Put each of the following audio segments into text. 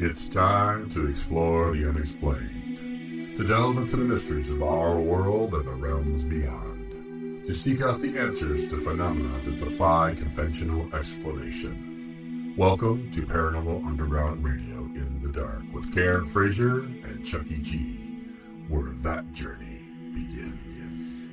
It's time to explore the unexplained, to delve into the mysteries of our world and the realms beyond, to seek out the answers to phenomena that defy conventional explanation. Welcome to Paranormal Underground Radio in the Dark with Karen Frazier and Chucky G, where that journey begins.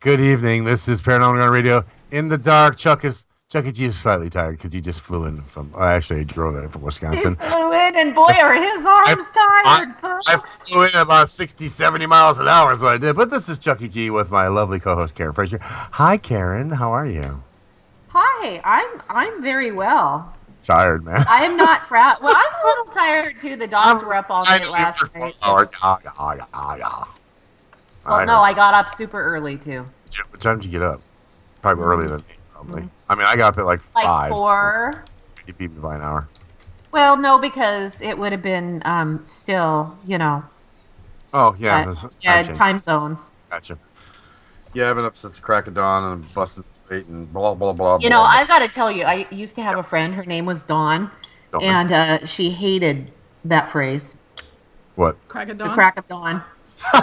Good evening. This is Paranormal Underground Radio in the dark. Chuck is Chucky G is slightly tired because he just flew in from. Oh, actually, drove in from Wisconsin. He flew in, and boy, are his arms tired. folks. I flew in about 60, 70 miles an hour is what I did. But this is Chucky G with my lovely co-host Karen Frazier. Hi, Karen. How are you? Hi, I'm I'm very well. Tired, man. I am not proud. Well, I'm a little tired too. The dogs were up all night last night. hours. Ah, ah, ah, ah. Well, I no. I got up super early too, What time did you get up? Probably earlier than me. Probably. I mean, I got up at like Mm-hmm. like five. so four. You beat me by an hour. Well, no, because it would have been um, still, you know, Oh yeah, uh, yeah, change. time zones. Gotcha. Yeah, I've been up since the crack of dawn and busting straight and blah blah blah. You know, I've got to tell you, I used to have a friend. Her name was Dawn, Dawn. and uh, she hated that phrase, what? Crack of the dawn. crack of dawn.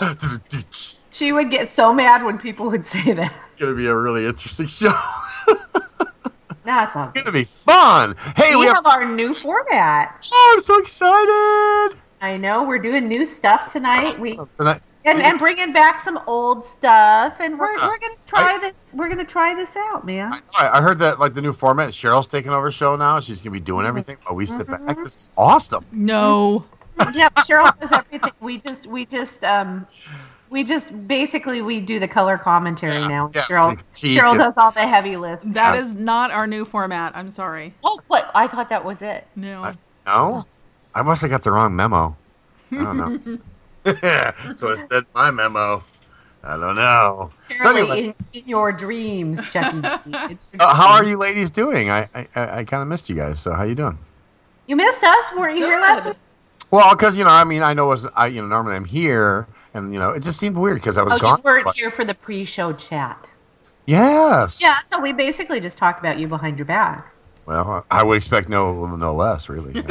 it's She would get so mad when people would say that. It's gonna be a really interesting show. That's all. It's gonna be fun. Hey, we, we, have. have our new format. Oh, I'm so excited. I know we're doing new stuff tonight. We Tonight, and, and bringing back some old stuff, and we're, Yeah. we're gonna try this. We're gonna try this out, man. I, I heard that like the new format. Cheryl's taking over show now. She's gonna be doing everything. while we sit back. Mhm. This is awesome. No. yep, Cheryl does everything. We just we just um we just basically we do the color commentary now. yeah. Cheryl She- Cheryl does all the heavy list. That Yeah. is not our new format. I'm sorry. Oh, what? I thought that was it. No. I- No, I must have got the wrong memo. I don't know. so it said my memo. I don't know. So anyway, in, in your dreams, Chucky. G. uh, how are you ladies doing? I I, I kind of missed you guys. So how you doing? You missed us, weren't you here last week? Well, because you know, I mean, I know it was I you know normally I'm here, and you know, it just seemed weird because I was Oh, gone. you weren't here for the pre-show chat. Yes. Yeah, so we basically just talked about you behind your back. Well, I would expect no no less, really.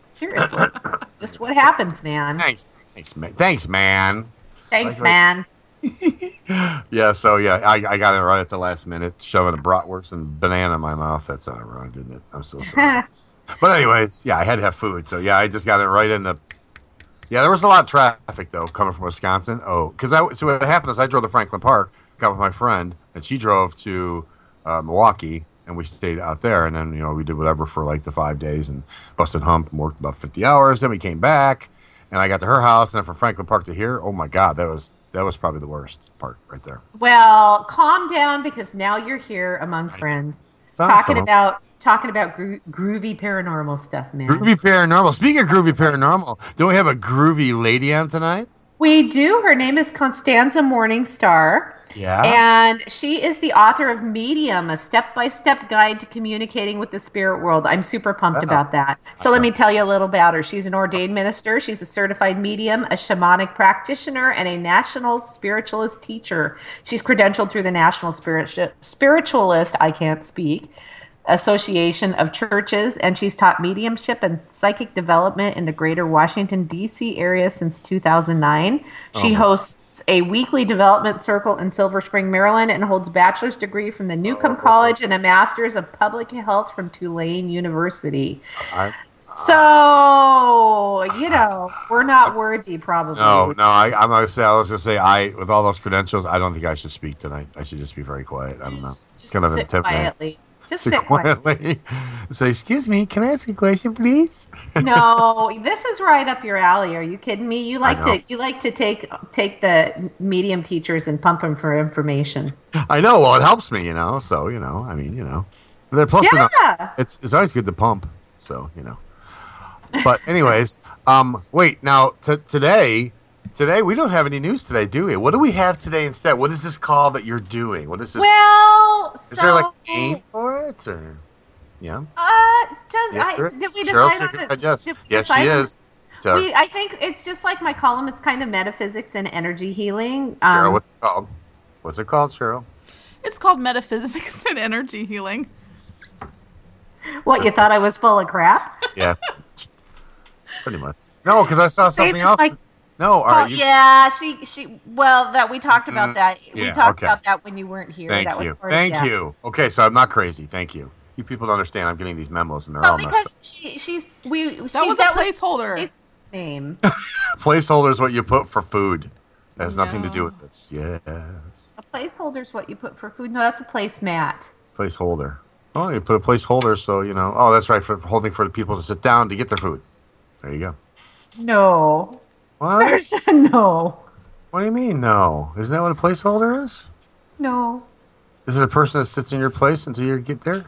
Seriously, it's just what happens, man. Thanks, thanks, man. Thanks, man. Thanks, Like- man. yeah, so yeah, I, I got it right at the last minute, shoving a bratwurst and banana in my mouth. That sounded wrong, didn't it? I'm so sorry. but anyways, yeah, I had to have food, so yeah, I just got it right in the. Yeah, there was a lot of traffic though coming from Wisconsin. Oh, because I so what happened is I drove to Franklin Park, got with my friend, and she drove to uh, Milwaukee, and we stayed out there, and then you know we did whatever for like the five days and busted hump and worked about fifty hours. Then we came back, and I got to her house, and then from Franklin Park to here, oh my god, that was that was probably the worst part right there. well, calm down because now you're here among friends, talking about talking about gro- groovy paranormal stuff, man. Groovy paranormal. Speaking of groovy paranormal, don't we have a groovy lady on tonight? We do. Her name is Konstanza Morning Star. Yeah. And she is the author of Medium, a step by step guide to communicating with the spirit world. I'm super pumped Oh. about that. So, let me tell you a little about her. She's an ordained minister, she's a certified medium, a shamanic practitioner, and a national spiritualist teacher. She's credentialed through the National Spirit- Spiritualist, I can't speak. Association of Churches, and she's taught mediumship and psychic development in the greater Washington, D.C. area since 2009. She Oh. hosts a weekly development circle in Silver Spring, Maryland, and holds bachelor's degree from the Newcomb Oh. College and a master's of public health from Tulane University. I, So, uh, you know, we're not worthy, probably. no, no. I, I'm gonna say. I was gonna say. I, with all those credentials, I don't think I should speak tonight. I should just be very quiet. I don't know. Just, just kind of sit intimidate. quietly. Just Sit quietly. say, excuse me. Can I ask a question, please? no, this is right up your alley. Are you kidding me? You like to you like to take take the medium teachers and pump them for information. I know. Well, it helps me, you know. So you know. I mean, you know. Plus, Yeah. it's it's always good to pump. So you know. But anyways, um, wait. Now t- today, today we don't have any news today, do we? What do we have today instead? What is this call that you're doing? What is this? Well, is there like so, a name for it, or yeah? Uh, does Yes, I, did we Cheryl's decide on it? Yes, yes, she is. So, We, I think it's just like my column. It's kind of metaphysics and energy healing. Cheryl, Um, what's it called? What's it called, Cheryl? It's called metaphysics and energy healing. What you thought I was full of crap? Yeah, pretty much. No, because I saw Same something else. like- no, all Oh right. You, yeah, she she. Well, that we talked about that. we talked okay. about that when you weren't here. Thank that was you. part of- Thank yeah. you. Okay, so I'm not crazy. Thank you. You people don't understand. I'm getting these memos and they're Well, all messed because she she's we That she, was a placeholder. his name. Placeholder is what you put for food. It has nothing to do with this. Yes. a placeholder is what you put for food. No, that's a placemat. Placeholder. Oh, you put a placeholder so you know. Oh, that's right for holding for the people to sit down to get their food. There you go. No, What? there's no, What do you mean? No, isn't that what a placeholder is? no. Is it a person that sits in your place until you get there?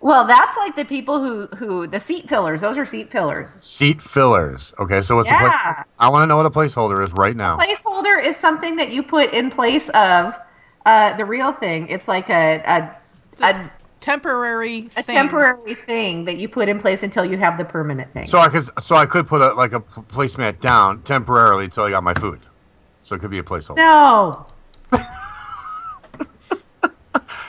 Well, that's like the people who who the seat fillers. Those are seat fillers. Seat fillers. Okay, so what's a Yeah. place? I want to know what a placeholder is right now. Placeholder is something that you put in place of uh, the real thing. It's like a a, a, Temporary a thing. temporary thing that you put in place until you have the permanent thing. So I could, so I could put a like a placemat down temporarily until I got my food. So it could be a placeholder. no.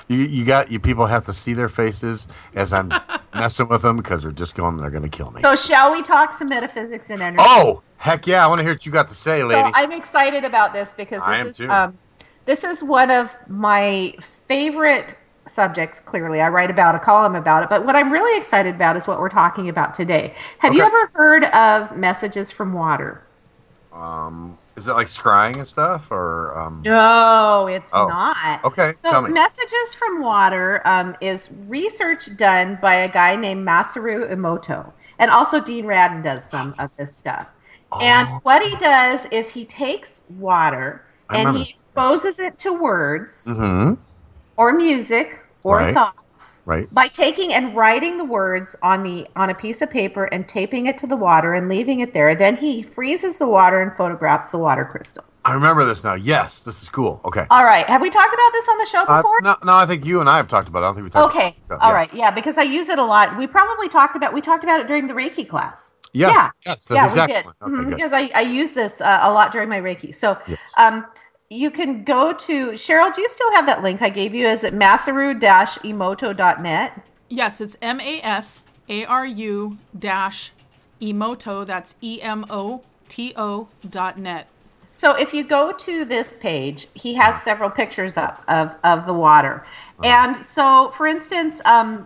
You, you got you people have to see their faces as I'm messing with them because they're just going. They're going to kill me. So shall we talk some metaphysics and energy? oh heck yeah! I want to hear what you got to say, lady. So I'm excited about this because I this am is too. um, this is one of my favorite subjects. Clearly, I write about a column about it. But what I'm really excited about is what we're talking about today. Have you ever heard of messages from water? um, is it like scrying and stuff, or um? No, it's Oh. not. Okay, So, tell me. Messages from Water um, is research done by a guy named Masaru Emoto. And also, Dean Radin does some of this stuff. And Oh. what he does is he takes water and he exposes it to words Mm-hmm. Or music or Right. thoughts Right. by taking and writing the words on the on a piece of paper and taping it to the water and leaving it there. Then he freezes the water and photographs the water crystals. I remember this now. Yes, this is cool. Okay. All right. Have we talked about this on the show Uh, before? no, no, I think you and I have talked about it. I don't think we talked. Okay. About All it. right. Yeah, because I use it a lot. We probably talked about we talked about it during the Reiki class. Yes. Yeah. Yes. That's yeah, exactly. we did. Okay, Mhm. Because I, I use this uh, a lot during my Reiki. So Yes. um, you can go to Cheryl. Do you still have that link I gave you? Is it masaru-emoto.net? Yes, it's M A S A R U dash emoto. That's E M O T O dot net. So if you go to this page, he has several pictures up of, of the water. And so, for instance, um,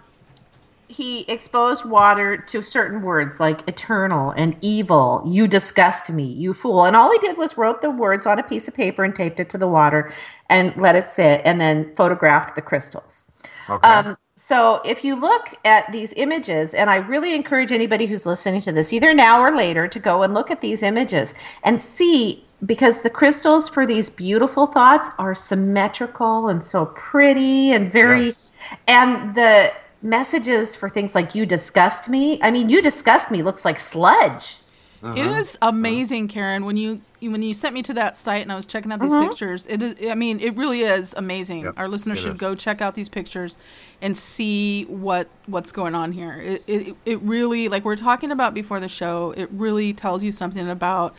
he exposed water to certain words like eternal and evil. You disgust me, you fool. And all he did was wrote the words on a piece of paper and taped it to the water and let it sit and then photographed the crystals. Okay. Um, so if you look at these images, and I really encourage anybody who's listening to this, either now or later, to go and look at these images and see because the crystals for these beautiful thoughts are symmetrical and so pretty and very Yes. and the messages for things like you disgust me i mean you disgust me looks like sludge It uh-huh. is uh-huh. amazing, Karen. When you when you sent me to that site and I was checking out these mm-hmm. pictures, it is. I mean, it really is amazing. Yep, Our listeners it should is. go check out these pictures and see what what's going on here. It, it it really like we we're talking about before the show. It really tells you something about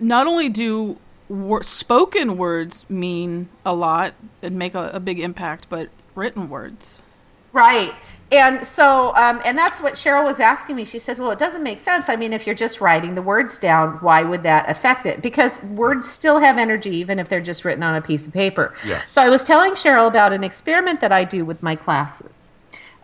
not only do wor- spoken words mean a lot and make a, a big impact, but written words. Right. And so, um, and that's what Cheryl was asking me. She says, well, it doesn't make sense. I mean, if you're just writing the words down, why would that affect it? Because words still have energy, even if they're just written on a piece of paper. Yes. So I was telling Cheryl about an experiment that I do with my classes.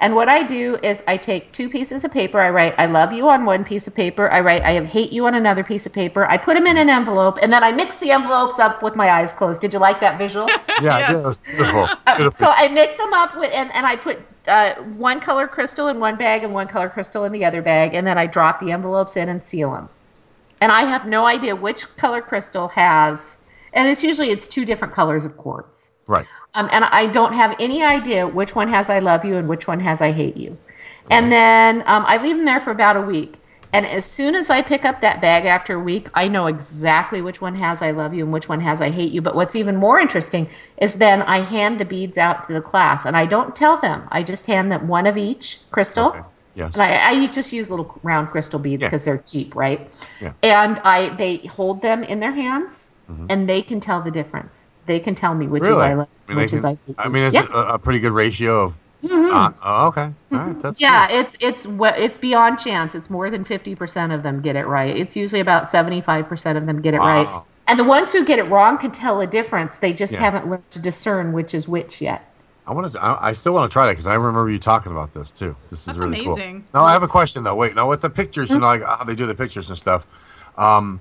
And what I do is I take two pieces of paper. I write, I love you on one piece of paper. I write, I hate you on another piece of paper. I put them in an envelope, and then I mix the envelopes up with my eyes closed. Did you like that visual? yeah. yes. yeah, that's beautiful. Uh, so I mix them up with, and, and I put uh, one color crystal in one bag and one color crystal in the other bag, and then I drop the envelopes in and seal them. And I have no idea which color crystal has, and it's usually it's two different colors of quartz. right. Um, and I don't have any idea which one has I love you and which one has I hate you. And then um, I leave them there for about a week. And as soon as I pick up that bag after a week, I know exactly which one has I love you and which one has I hate you. But what's even more interesting is then I hand the beads out to the class and I don't tell them. I just hand them one of each crystal. Okay. Yes. And I, I just use little round crystal beads Yeah. because they're cheap, right? Yeah. And I they hold them in their hands Mm-hmm. and they can tell the difference. They can tell me which Really? is I love, I mean, which is I hate. I mean, is yeah. a, a pretty good ratio of. Uh, oh, okay. All right. That's Yeah, cool. it's it's it's beyond chance. It's more than fifty percent of them get it right. It's usually about seventy five percent of them get it right. And the ones who get it wrong can tell a difference. They just Yeah. haven't learned to discern which is which yet. I want to. I, I still want to try that because I remember you talking about this too. This is That's really amazing. cool. Now I have a question though. Wait, now with the pictures, you know, like how they do the pictures and stuff. Um,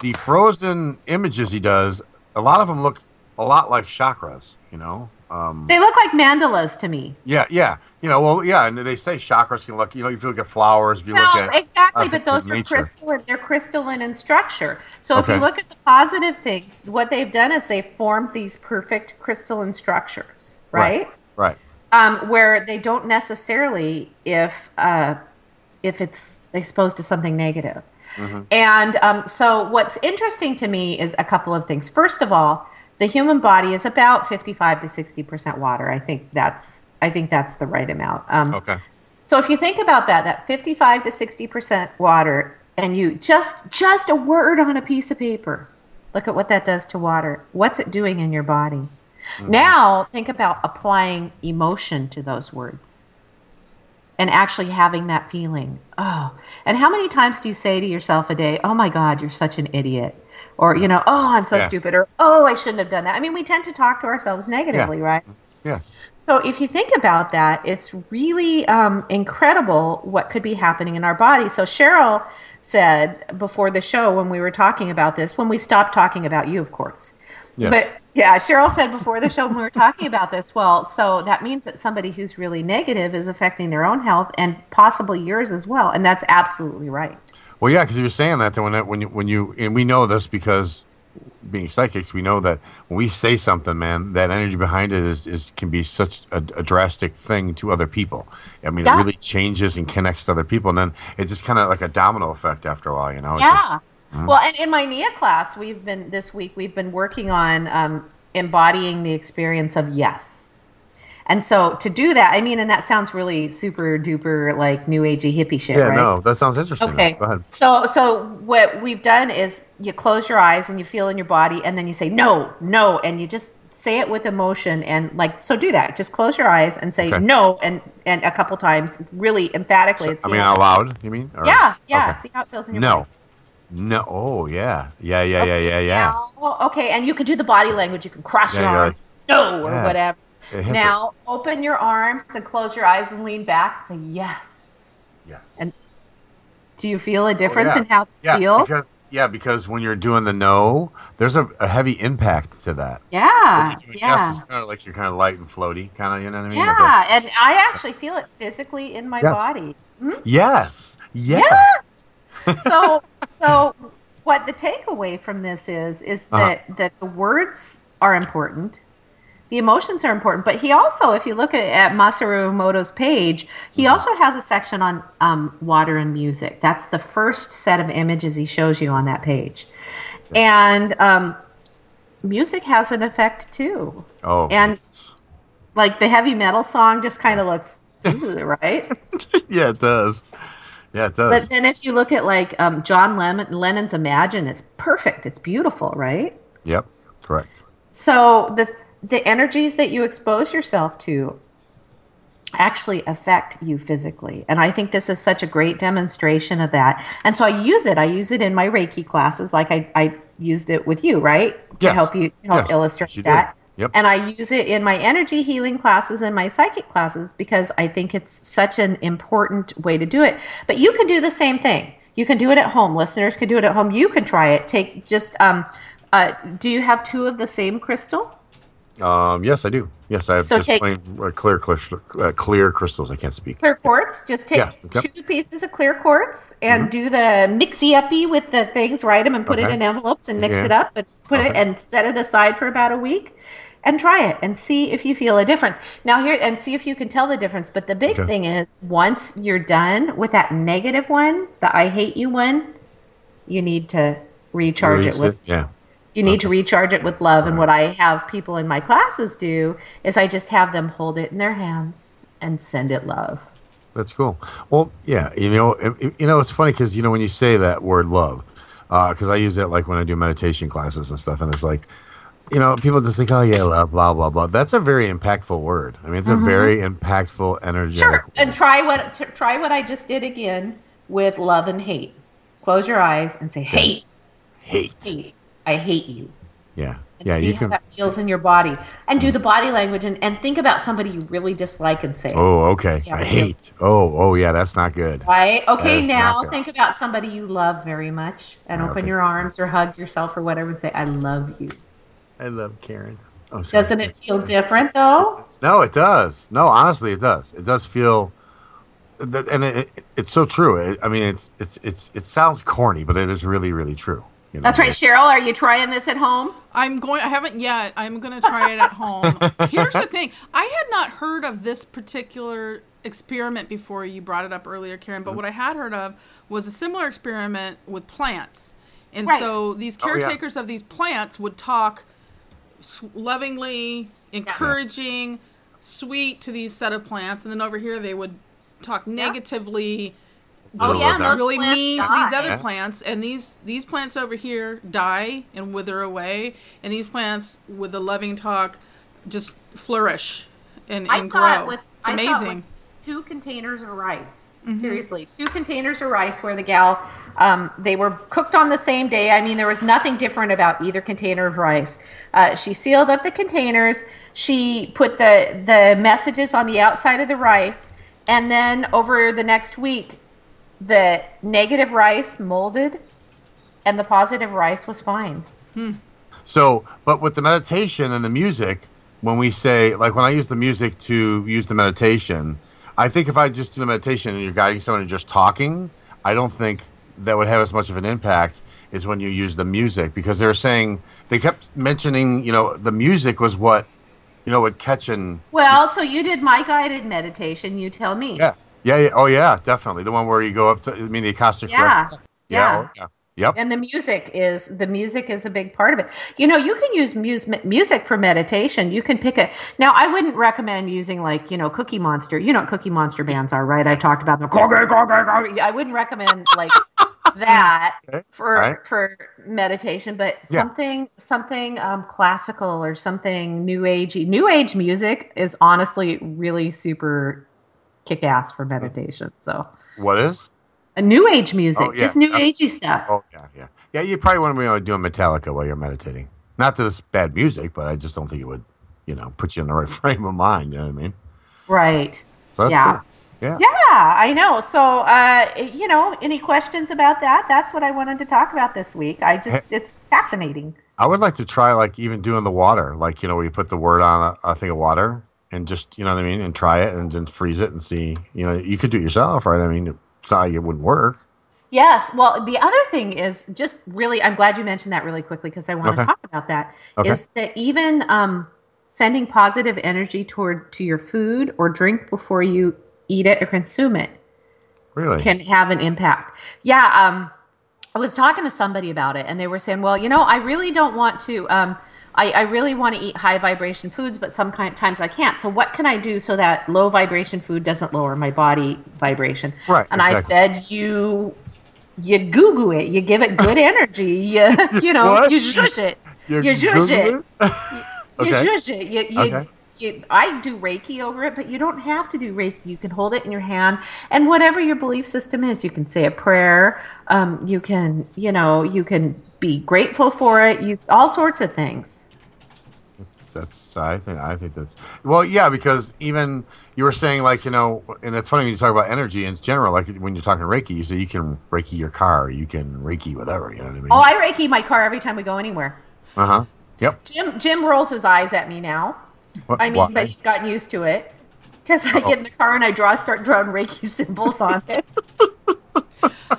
the frozen images he does, a lot of them look a lot like chakras. You know. Um, They look like mandalas to me. yeah, yeah. You know, well, yeah, and they say chakras can look. You know, if you look at flowers, if you look No, at exactly, uh, but those are nature. crystalline. They're crystalline in structure. So if you look at the positive things, what they've done is they've formed these perfect crystalline structures, right? Right. um, where they don't necessarily if uh, if it's exposed to something negative. And um, so, what's interesting to me is a couple of things. First of all, the human body is about fifty-five to sixty percent water. I think that's I think that's the right amount. Um, Okay. so if you think about that, that 55 to 60% water, and you just just a word on a piece of paper, look at what that does to water. What's it doing in your body? Now think about applying emotion to those words and actually having that feeling. Oh, and how many times do you say to yourself a day, "Oh my God, you're such an idiot," or you know, "Oh, I'm so Yeah. stupid," or "Oh, I shouldn't have done that." I mean, we tend to talk to ourselves negatively, right? Yes. So, if you think about that, it's really um, incredible what could be happening in our body. So, Cheryl said before the show when we were talking about this, when we stopped talking about you, of course. Yes. But yeah, Cheryl said before the show when we were talking about this, well, so that means that somebody who's really negative is affecting their own health and possibly yours as well. And that's absolutely right. Well, yeah, because you're saying that when when you when you and we know this because being psychics, we know that when we say something, man, that energy behind it is, is can be such a, a drastic thing to other people. I mean, Yeah. it really changes and connects to other people, and then it's just kind of like a domino effect after a while, you know? It Yeah. just- Well, and in my NIA class, we've been this week we've been working on um, embodying the experience of yes. And so to do that, I mean, and that sounds really super duper like new agey hippie shit, yeah, right? no, that sounds interesting. Okay. Go ahead. So so what we've done is you close your eyes and you feel in your body and then you say no, no and you just say it with emotion and like so do that. Just close your eyes and say Okay. no and and a couple times really emphatically. and I mean, out loud, you mean? Or- Yeah, yeah. Okay. See how it feels in your No. body. No. Oh, yeah. Yeah, yeah, yeah, yeah, yeah. Now, okay, and you can do the body language. You can cross Yeah, your arms, no, or Yeah. whatever. Now, open your arms and close your eyes and lean back and say yes. Yes. and Do you feel a difference Oh, yeah. in how it yeah, feels? because yeah, because when you're doing the no, there's a, a heavy impact to that. yeah, When you're doing yeah. Yes, it's kind of like you're kind of light and floaty, kind of. You know what I mean? Yeah, and I actually feel it physically in my Yes. body. Yes. Yes. Yes. so, so what the takeaway from this is is Uh-huh. that that the words are important, the emotions are important. But he also, if you look at, at Masaru Emoto's page, he Mm-hmm. also has a section on um, water and music. That's the first set of images he shows you on that page, and um, music has an effect too. Oh. And- Like the heavy metal song just kind of looks. Right? yeah, it does. Yeah, it does. But then if you look at like um, John Lemon, Lennon's Imagine, it's perfect. It's beautiful, right? yep. Correct. So the the energies that you expose yourself to actually affect you physically. And I think this is such a great demonstration of that. And so I use it. I use it in my Reiki classes like I, I used it with you, right? To Yes. help you to help Yes. illustrate Yes, did. that. Yep. And I use it in my energy healing classes and my psychic classes because I think it's such an important way to do it. But you can do the same thing. You can do it at home. Listeners can do it at home. You can try it. Take just um uh do you have two of the same crystal? Um, yes, I do. Yes, I have So just take- plain uh, clear, uh, clear crystals. I can't speak. Clear quartz. Just take Yes, yep. two pieces of clear quartz and do the mixy uppy with the things, write them and put it in envelopes and mix Yeah. it up and put it and set it aside for about a week and try it and see if you feel a difference. Now here and see if you can tell the difference. But the big Okay. thing is once you're done with that negative one, the I hate you one, you need to recharge Release it with Yeah. You need to recharge it with love. And what I have people in my classes do is I just have them hold it in their hands and send it love. That's cool. Well, yeah, you know, it- it- you know, it's funny because you know when you say that word love, uh, because I use that like when I do meditation classes and stuff, and it's like, you know, people just think, oh yeah, love, blah blah blah. That's a very impactful word. I mean, it's a mm-hmm. very impactful, energetic. Sure. word. And try what t- try what I just did again with love and hate. Close your eyes and say hate, Hate. hate. I hate you. Yeah. And Yeah. see You how can. that feels in your body. And do the body language and, and think about somebody you really dislike and say. Oh, okay. Yeah, I but- hate. Oh, oh yeah. That's not good. Right? Okay, now think about somebody you love very much and I open your arms or hug yourself or whatever and say, I love you. I love Karen. Oh, sorry. Doesn't it feel different though? No, it does. No, honestly, it does. It does feel, and it, it, it's so true. It, I mean, it's it's it's it sounds corny, but it is really really true. You know? That's right, Cheryl. Are you trying this at home? I'm going. I haven't yet. I'm going to try it at home. Here's the thing: I had not heard of this particular experiment before you brought it up earlier, Karen. But mm-hmm. what I had heard of was a similar experiment with plants, and Right. so these Oh, yeah. caretakers of these plants would talk lovingly, encouraging, sweet to these set of plants, and then over here they would talk negatively Oh, Just yeah, let those really plants mean to these other Yeah. plants and these these plants over here die and wither away and these plants with the loving talk just flourish and, I saw grow it with it's I saw it amazing with two containers of rice. Mm-hmm. Seriously, two containers of rice where the gal um, they were cooked on the same day. I mean, there was nothing different about either container of rice. Uh, she sealed up the containers. She put the the messages on the outside of the rice, and then over the next week, the negative rice molded, and the positive rice was fine. Hmm. So, but with the meditation and the music, when we say, like when I use the music to use the meditation, I think if I just do the meditation and you're guiding someone and just talking, I don't think that would have as much of an impact as when you use the music because they were saying they kept mentioning, you know, the music was what, you know, would catch and Well, so you did my guided meditation. You tell me. yeah, yeah, yeah, oh yeah, definitely the one where you go up to, I mean, the Akashic Yeah. records. Yeah. oh, yeah, yep, and the music is the music is a big part of it you know you can use mus- music for meditation you can pick a now i wouldn't recommend using like you know cookie monster you know what cookie monster bands are right i talked about them i wouldn't recommend like that Okay. for Right. for meditation but Yeah. something something um, classical or something new agey new age music is honestly really super kick-ass for meditation so what is? a new age music Oh, yeah. just new Uh, agey stuff Oh yeah, yeah, yeah. You probably wouldn't be able to do a Metallica while you're meditating. Not that it's bad music, but I just don't think it would, you know, put you in the right frame of mind. You know what I mean? right So that's Yeah. cool. Yeah. Yeah, I know. So, uh, you know, any questions about that? That's what I wanted to talk about this week. I just, it's fascinating. I would like to try like even doing the water, like you know, where you put the word on a, a thing of water and just you know what I mean, and try it and then freeze it and see. You know, you could do it yourself, right? I mean, it's not like it wouldn't work. Yes. Well, the other thing is just really, I'm glad you mentioned that really quickly because I want Okay. to talk about that. Is Okay. that even um, sending positive energy toward to your food or drink before you eat it or consume it Really? can have an impact. Yeah, um, I was talking to somebody about it, and they were saying, "Well, you know, I really don't want to. Um, I, I really want to eat high vibration foods, but sometimes I can't. So, what can I do so that low vibration food doesn't lower my body vibration?" Right, And I said, "You." You goo goo it. You give it good energy. You, you know, What? you zhuzh it. You You zhuzh it. Google You Okay. zhuzh it. You, you, Okay. You, I do Reiki over it, but you don't have to do Reiki. You can hold it in your hand, and whatever your belief system is, you can say a prayer. Um, you can, you know, you can be grateful for it. You all sorts of things. That's I think I think that's well yeah because even you were saying like you know and it's funny when you talk about energy in general like when you're talking Reiki you say you can Reiki your car you can Reiki whatever you know what I mean Oh, I Reiki my car every time we go anywhere. uh huh yep Jim Jim rolls his eyes at me now. What- I mean, why? but he's gotten used to it because I get in the car and I draw start drawing Reiki symbols on it.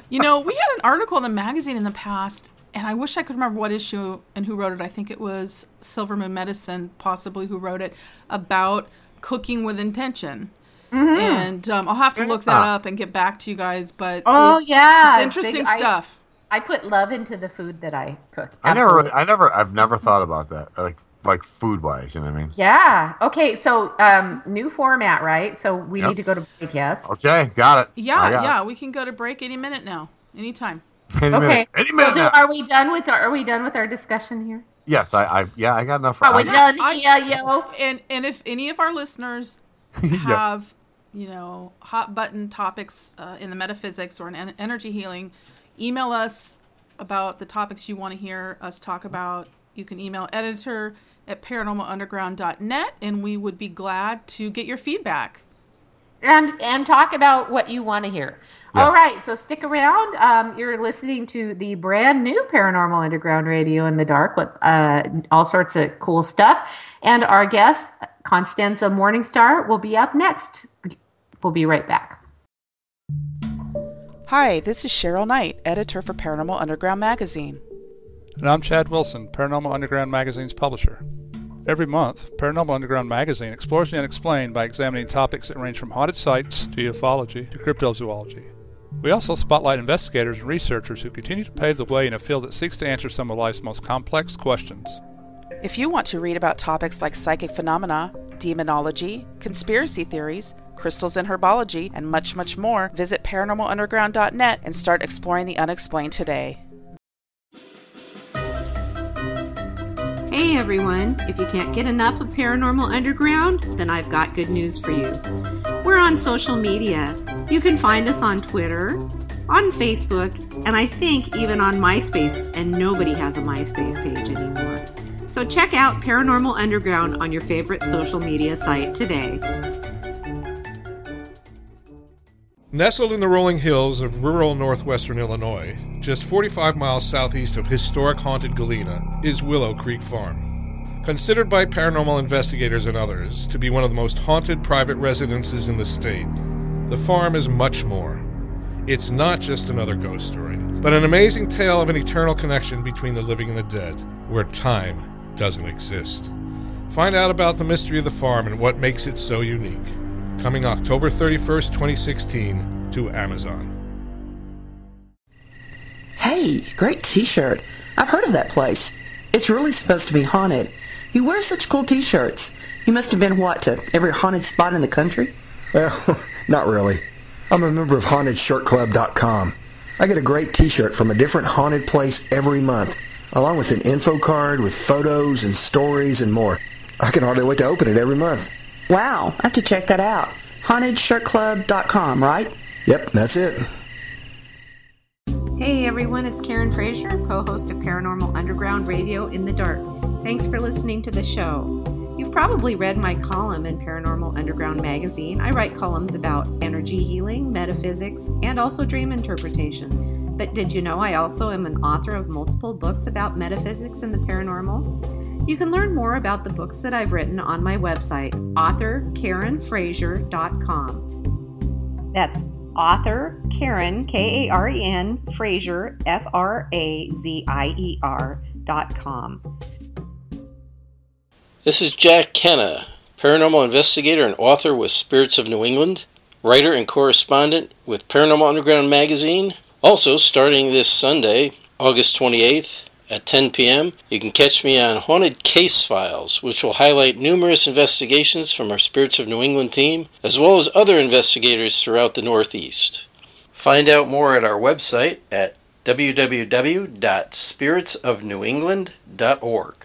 You know, we had an article in the magazine in the past, and I wish I could remember what issue and who wrote it. I think it was Silverman Medicine, possibly, who wrote it about cooking with intention. And um, I'll have to look that up and get back to you guys. But Oh it- yeah, it's interesting Big- stuff. I put love into the food that I cook. I never really, I never I've never thought about that like like food wise you know what I mean Yeah. Okay. So, um, new format, right? So we Yep. need to go to break. Yes. okay got it yeah, got yeah, we can go to break any minute now, anytime. it. any Okay. minute any So minute do, now. are we done with our, Are we done with our discussion here? Yes, I, I yeah, I got enough. Are we I- done I- here, yo? And and if any of our listeners Yeah. have you know hot button topics uh, in the metaphysics or in en- energy healing, email us about the topics you want to hear us talk about. You can email editor at paranormalunderground.net, and we would be glad to get your feedback. and and talk about what you want to hear. All right, so stick around. Um, you're listening to the brand new Paranormal Underground Radio in the Dark with uh, all sorts of cool stuff. And our guest, Konstanza Morning Star, will be up next. We'll be right back. Hi, this is Cheryl Knight, editor for Paranormal Underground magazine. And I'm Chad Wilson, Paranormal Underground Magazine's publisher. Every month, Paranormal Underground Magazine explores the unexplained by examining topics that range from haunted sites to ufology to cryptozoology. We also spotlight investigators and researchers who continue to pave the way in a field that seeks to answer some of life's most complex questions. If you want to read about topics like psychic phenomena, demonology, conspiracy theories, crystals and herbology, and much, much more, visit paranormalunderground.net and start exploring the unexplained today. Hey everyone, if you can't get enough of Paranormal Underground, then I've got good news for you. We're on social media. You can find us on Twitter, on Facebook, and I think even on MySpace, and nobody has a MySpace page anymore. So check out Paranormal Underground on your favorite social media site today. Nestled in the rolling hills of rural northwestern Illinois, just 45 miles southeast of historic haunted Galena, is Willow Creek Farm. Considered by paranormal investigators and others to be one of the most haunted private residences in the state, the farm is much more. It's not just another ghost story, but an amazing tale of an eternal connection between the living and the dead, where time doesn't exist. Find out about the mystery of the farm and what makes it so unique coming October 31st, 2016 to Amazon. Hey, great t shirt. I've heard of that place. It's really supposed to be haunted. You wear such cool t shirts. You must have been, what, to every haunted spot in the country? Well, not really. I'm a member of HauntedShirtClub.com. I get a great t-shirt from a different haunted place every month, along with an info card with photos and stories and more. I can hardly wait to open it every month. Wow, I have to check that out. HauntedShirtClub.com, right? Yep, that's it. Hey everyone, it's Karen Frazier, co host of Paranormal Underground Radio in the Dark. Thanks for listening to the show. You've probably read my column in Paranormal Underground magazine. I write columns about energy healing, metaphysics, and also dream interpretation. But did you know I also am an author of multiple books about metaphysics and the paranormal? You can learn more about the books that I've written on my website, authorkarenfrazier.com. That's author Karen, K A R E N, Frazier, F R A Z I E R dot com. This is Jack Kenna, paranormal investigator and author with Spirits of New England, writer and correspondent with Paranormal Underground magazine. Also, starting this Sunday, August 28th at 10 p.m., you can catch me on Haunted Case Files, which will highlight numerous investigations from our Spirits of New England team, as well as other investigators throughout the Northeast. Find out more at our website at www.spiritsofnewengland.org.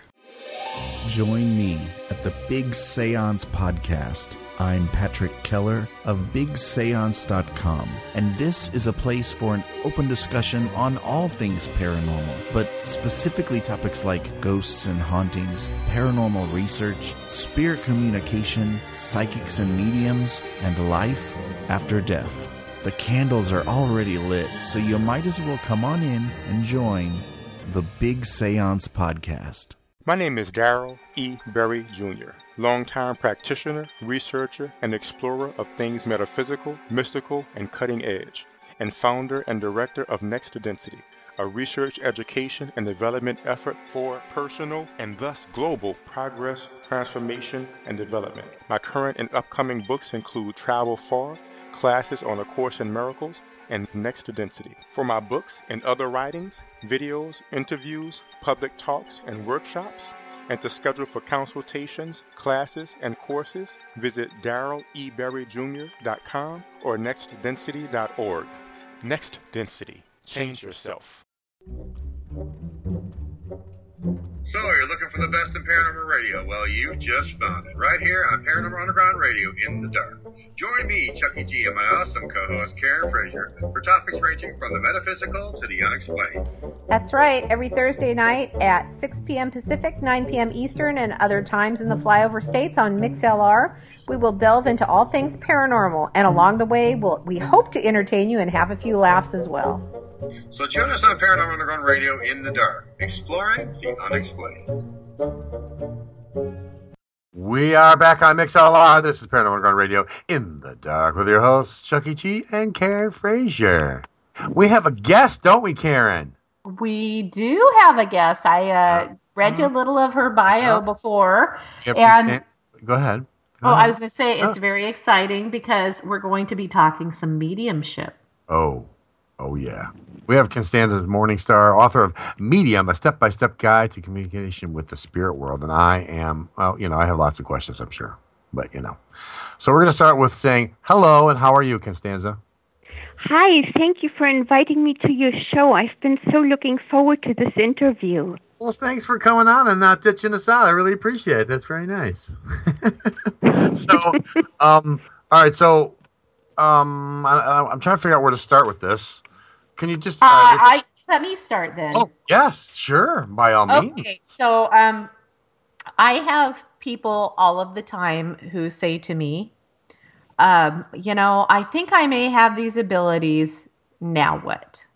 Join me at the Big Seance Podcast. I'm Patrick Keller of BigSeance.com, and this is a place for an open discussion on all things paranormal, but specifically topics like ghosts and hauntings, paranormal research, spirit communication, psychics and mediums, and life after death. The candles are already lit, so you might as well come on in and join the Big Seance Podcast. My name is Daryl E. Berry Jr., longtime practitioner, researcher, and explorer of things metaphysical, mystical, and cutting edge, and founder and director of Next to Density, a research, education, and development effort for personal and thus global progress, transformation, and development. My current and upcoming books include Travel Far, Classes on A Course in Miracles, and Next to Density. For my books and other writings, videos, interviews, public talks, and workshops, and to schedule for consultations, classes, and courses, visit darrelleberryjr.com or nextdensity.org. Next Density. Change yourself. So you're looking for the best in paranormal radio? Well, you just found it right here on Paranormal Underground Radio in the dark. Join me, Chucky G, and my awesome co-host Karen Frazier for topics ranging from the metaphysical to the unexplained. That's right. Every Thursday night at 6 p.m. Pacific, 9 p.m. Eastern, and other times in the flyover states on MixLR, we will delve into all things paranormal, and along the way, we'll, we hope to entertain you and have a few laughs as well. So join us on Paranormal Underground Radio in the dark, exploring the unexplained. We are back on MixLR. This is Paranormal Underground Radio in the dark with your hosts Chucky G and Karen Frazier. We have a guest, don't we, Karen? We do have a guest. I uh, read you a little of her bio before, and Go ahead. Go oh, I was going to say it's Oh. very exciting because we're going to be talking some mediumship. Oh, oh yeah. We have Konstanza Morning Star, author of Medium, a step-by-step guide to communication with the spirit world. And I am, well, you know, I have lots of questions, I'm sure, but you know. So we're going to start with saying hello and how are you, Konstanza? Hi, thank you for inviting me to your show. I've been so looking forward to this interview. Well, thanks for coming on and not ditching us out. I really appreciate it. That's very nice. so, um, all right. So, um, I, I'm trying to figure out where to start with this. Can you just? Uh, Uh, I let me start then. oh, yes, sure. By all means. Okay, so um, I have people all of the time who say to me, um, you know, I think I may have these abilities. Now what?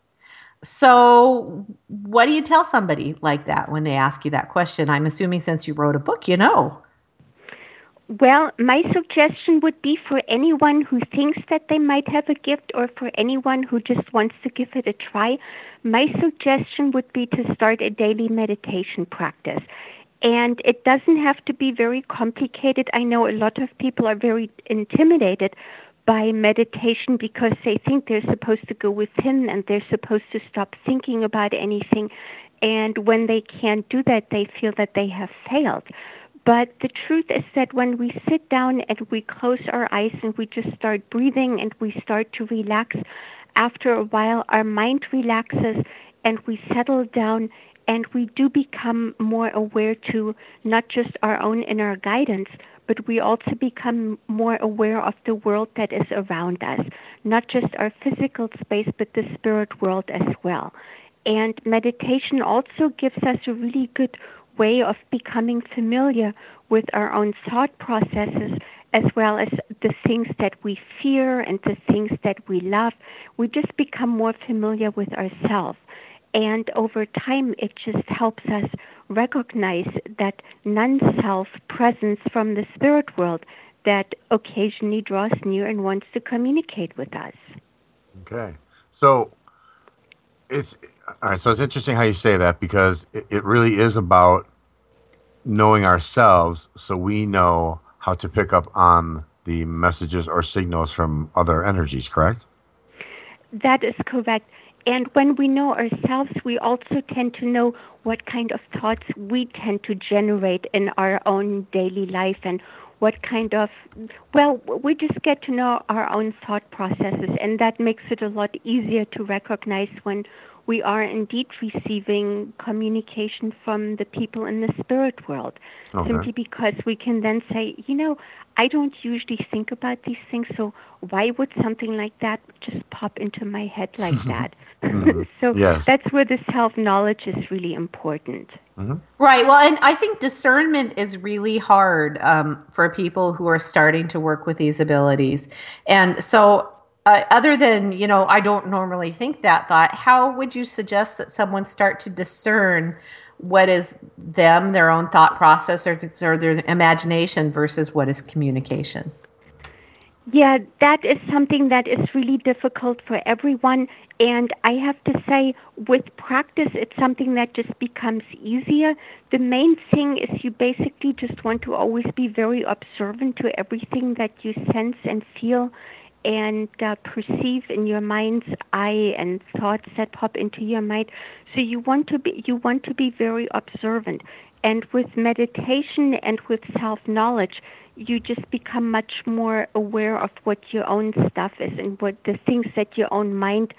So, what do you tell somebody like that when they ask you that question? I'm assuming since you wrote a book, you know. Well, my suggestion would be for anyone who thinks that they might have a gift or for anyone who just wants to give it a try, my suggestion would be to start a daily meditation practice. And it doesn't have to be very complicated. I know a lot of people are very intimidated by meditation because they think they're supposed to go within and they're supposed to stop thinking about anything. And when they can't do that, they feel that they have failed. But the truth is that when we sit down and we close our eyes and we just start breathing and we start to relax, after a while our mind relaxes and we settle down and we do become more aware to not just our own inner guidance, but we also become more aware of the world that is around us, not just our physical space, but the spirit world as well. And meditation also gives us a really good way of becoming familiar with our own thought processes as well as the things that we fear and the things that we love. We just become more familiar with ourselves. And over time, it just helps us recognize that non self presence from the spirit world that occasionally draws near and wants to communicate with us. Okay. So it's all right. So it's interesting how you say that because it, it really is about knowing ourselves so we know how to pick up on the messages or signals from other energies, correct? That is correct. And when we know ourselves, we also tend to know what kind of thoughts we tend to generate in our own daily life and what kind of, well, we just get to know our own thought processes. And that makes it a lot easier to recognize when we are indeed receiving communication from the people in the spirit world. Okay. Simply because we can then say, you know, I don't usually think about these things, so why would something like that just pop into my head like that? Mhm. so Yes. that's where the self knowledge is really important. Right. Well, and I think discernment is really hard um, for people who are starting to work with these abilities. And so, uh, other than, you know, I don't normally think that thought, how would you suggest that someone start to discern what is them, their own thought process, or, or their imagination versus what is communication? Yeah, that is something that is really difficult for everyone. And I have to say, with practice, it's something that just becomes easier. The main thing is you basically just want to always be very observant to everything that you sense and feel and uh, perceive in your mind's eye and thoughts that pop into your mind. So you want to be you want to be very observant. And with meditation and with self knowledge, you just become much more aware of what your own stuff is and what the things that your own mind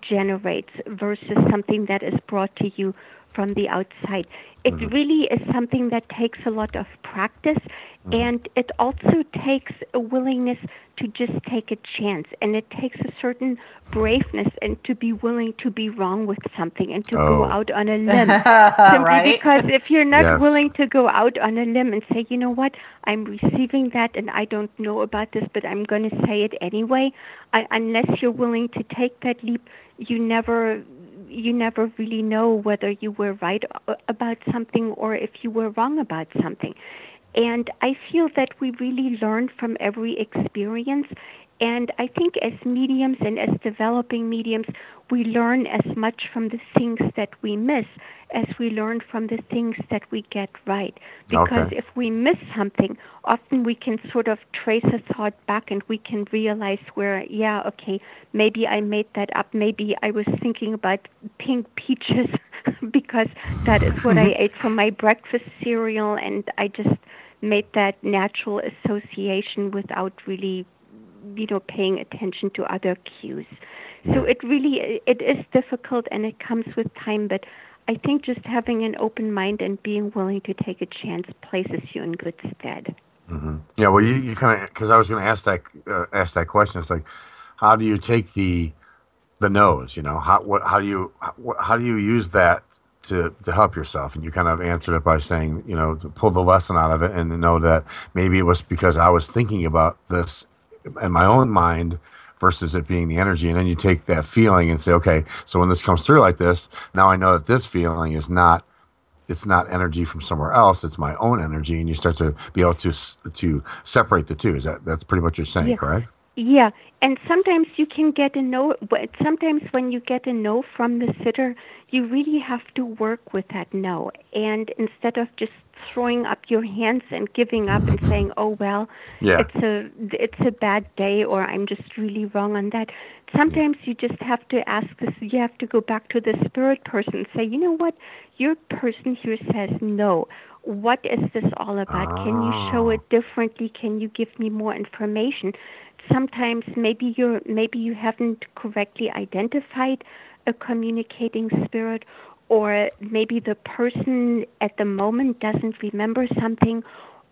generates versus something that is brought to you from the outside. It Mhm. really is something that takes a lot of practice, and it also takes a willingness to just take a chance, and it takes a certain braveness and to be willing to be wrong with something and to go Oh. out on a limb. Simply Right? because if you're not Yes. willing to go out on a limb and say, you know what, I'm receiving that and I don't know about this, but I'm going to say it anyway, I, unless you're willing to take that leap, you never you never really know whether you were right about something or if you were wrong about something. And I feel that we really learn from every experience. And I think as mediums and as developing mediums, we learn as much from the things that we miss as we learn from the things that we get right. Because Okay. if we miss something, often we can sort of trace a thought back and we can realize where, yeah, okay, maybe I made that up. Maybe I was thinking about pink peaches because that is what I ate for my breakfast cereal, and I just made that natural association without really you know paying attention to other cues so it really it is difficult and it comes with time but i think just having an open mind and being willing to take a chance places you in good stead hmm Yeah, well, you, you kind of because I was going to ask that uh, ask that question. It's like, how do you take the the nose? You know, how what how do you how, how do you use that to to help yourself? And you kind of answered it by saying, you know, to pull the lesson out of it and know that maybe it was because I was thinking about this in my own mind versus it being the energy. And then you take that feeling and say, okay, so when this comes through like this, now I know that this feeling is not it's not energy from somewhere else it's my own energy and you start to be able to to separate the two is that that's pretty much what you're saying Yeah. correct Yeah, and sometimes you can get a no. Sometimes when you get a no from the sitter, you really have to work with that no. And instead of just throwing up your hands and giving up and saying, "Oh well, Yeah. it's a it's a bad day," or "I'm just really wrong on that," sometimes you just have to ask this. You have to go back to the spirit person and say, "You know what? Your person here says no." What is this all about? Can you show it ah. differently? Can you give me more information? sometimes maybe you're maybe you haven't correctly identified a communicating spirit or maybe the person at the moment doesn't remember something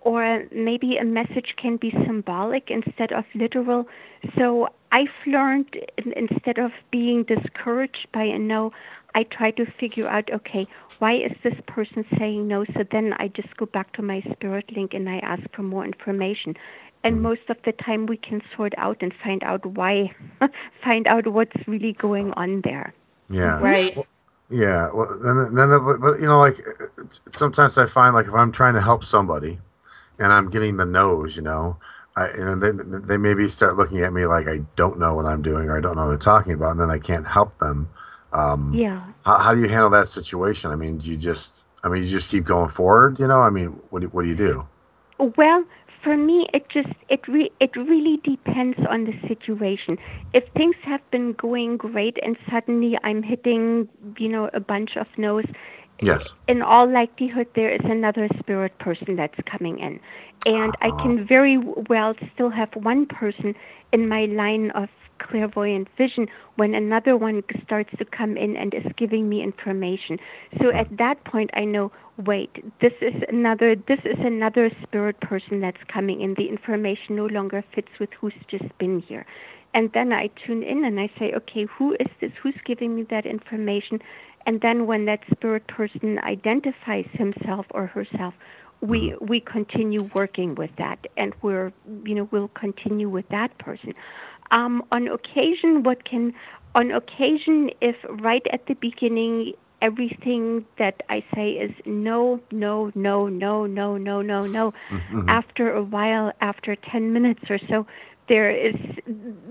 or maybe a message can be symbolic instead of literal. So i've learned instead of being discouraged by a no i try to figure out okay why is this person saying no? So then i just go back to my spirit link and i ask for more information. And mm-hmm. most of the time we can sort out and find out why find out what's really going on there. Yeah. Right. Yeah well then then but, but you know like sometimes i find like if i'm trying to help somebody and i'm getting the nose, you know I, you know, they, they maybe start looking at me like I don't know what I'm doing or I don't know what I'm talking about, and then I can't help them. Um, yeah How, how do you handle that situation? I mean, do you just, I mean, you just keep going forward? You know, I mean, what do, what do you do? Well, for me, it just it re- it really depends on the situation. If things have been going great and suddenly I'm hitting, you know, a bunch of no's, Yes. in all likelihood there is another spirit person that's coming in, and I can very well still have one person in my line of clairvoyant vision when another one starts to come in and is giving me information. So at that point I know, wait, this is another this is another spirit person that's coming in. The information no longer fits with who's just been here. And then I tune in and I say, okay, who is this? Who's giving me that information? And then when that spirit person identifies himself or herself, we we continue working with that, and we're you know we'll continue with that person. Um, on occasion, what can on occasion if right at the beginning everything that I say is no, no, no, no, no, no, no, no. Mhm. After a while, after 10 minutes or so, there is,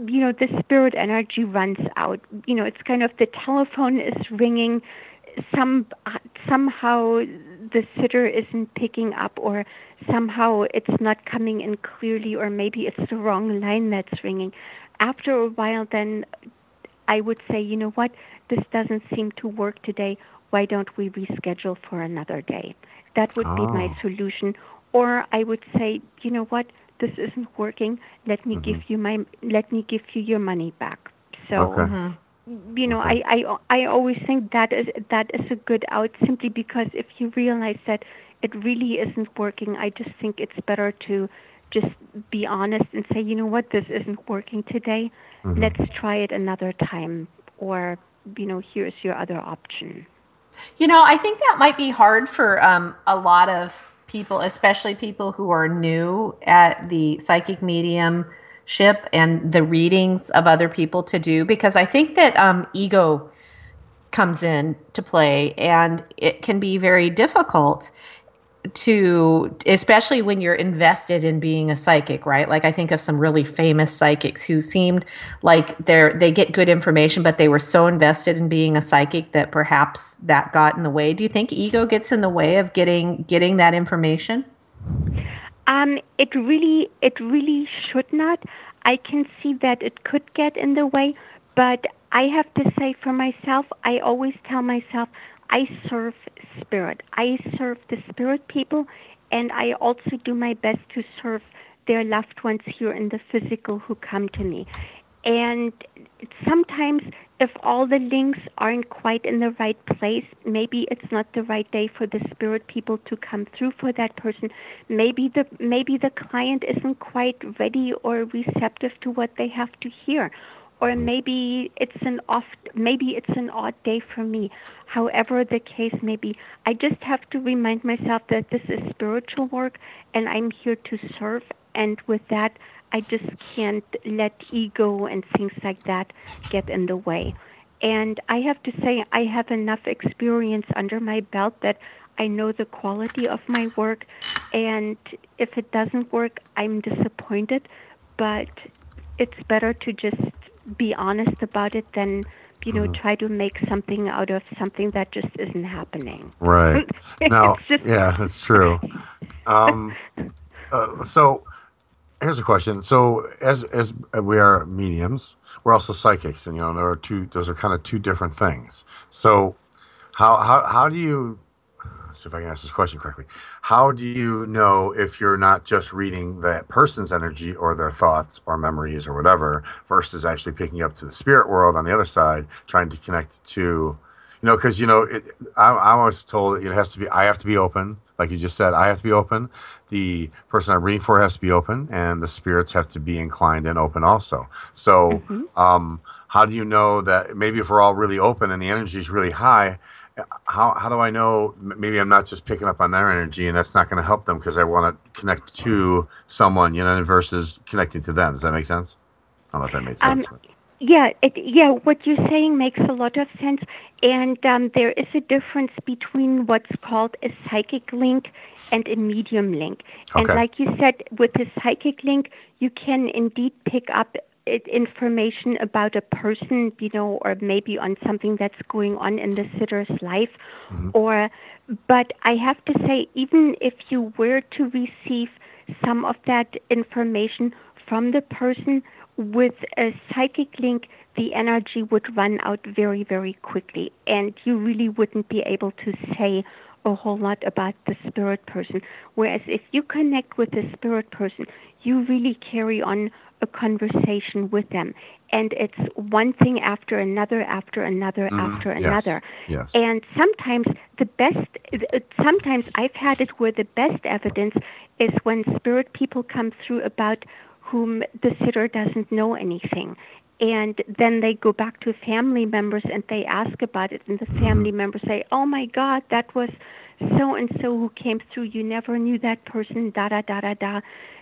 you know, the spirit energy runs out. You know, it's kind of the telephone is ringing. Some somehow the sitter isn't picking up, or somehow it's not coming in clearly, or maybe it's the wrong line that's ringing. After a while, then I would say, you know what, this doesn't seem to work today. Why don't we reschedule for another day? That would be my Oh. solution. Or I would say, you know what, this isn't working. Let me give you my let me give you your money back. So Okay. Mhm. You know, I, I I always think that is that is a good out simply because if you realize that it really isn't working, I just think it's better to just be honest and say, you know what, this isn't working today. Mm-hmm. Let's try it another time, or you know, here's your other option. You know, I think that might be hard for um, a lot of people, especially people who are new at the psychic and the readings of other people to do, because I think that um, ego comes in to play and it can be very difficult to especially when you're invested in being a psychic right? Like i think of some really famous psychics who seemed like they're they get good information but they were so invested in being a psychic that perhaps that got in the way. Do you think ego gets in the way of getting getting that information? Um, it really, it really should not. I can see that it could get in the way, but I have to say for myself, I always tell myself, I serve spirit. I serve the spirit people, and I also do my best to serve their loved ones here in the physical who come to me. And sometimes, if all the links aren't quite in the right place, maybe it's not the right day for the spirit people to come through for that person. Maybe the maybe the client isn't quite ready or receptive to what they have to hear, or mm-hmm. maybe it's an off maybe it's an odd day for me. However the case may be, I just have to remind myself that this is spiritual work, and I'm here to serve. And with that, I just can't let ego and things like that get in the way. And I have to say, I have enough experience under my belt that I know the quality of my work. And if it doesn't work, I'm disappointed. But it's better to just be honest about it than, you know, try to make something out of something that just isn't happening. Right. No. It's just- yeah, that's true. Um, uh, so here's a question. So as as uh, we are mediums, we're also psychics, and you know there are two. Those are kind of two different things. So how how how do you? See if I can ask this question correctly. How do you know if you're not just reading that person's energy or their thoughts or memories or whatever, versus actually picking up to the spirit world on the other side, trying to connect to you know, because you know, it, I, I was told that it has to be. I have to be open, like you just said. I have to be open. The person I'm reading for has to be open, and the spirits have to be inclined and open also. So, um, how do you know that? Maybe if we're all really open and the energy is really high, how how do I know? Maybe I'm not just picking up on their energy, and that's not going to help them because I want to connect to someone, you know, versus connecting to them. Does that make sense? I don't know if that made Um, sense. Yeah, it, yeah. What you're saying makes a lot of sense, and um, there is a difference between what's called a psychic link and a medium link. Okay. And like you said, with the psychic link, you can indeed pick up information about a person, you know, or maybe on something that's going on in the sitter's life, or. But I have to say, even if you were to receive some of that information from the person with a psychic link, the energy would run out very, very quickly, and you really wouldn't be able to say a whole lot about the spirit person. Whereas if you connect with the spirit person, you really carry on a conversation with them. And it's one thing after another, after another, Mhm. after Yes. another. Yes. And sometimes the best, sometimes I've had it where the best evidence is when spirit people come through about whom the sitter doesn't know anything. And then they go back to family members and they ask about it, and the family members say, Oh my God, that was so and so who came through. You never knew that person, da da da da da.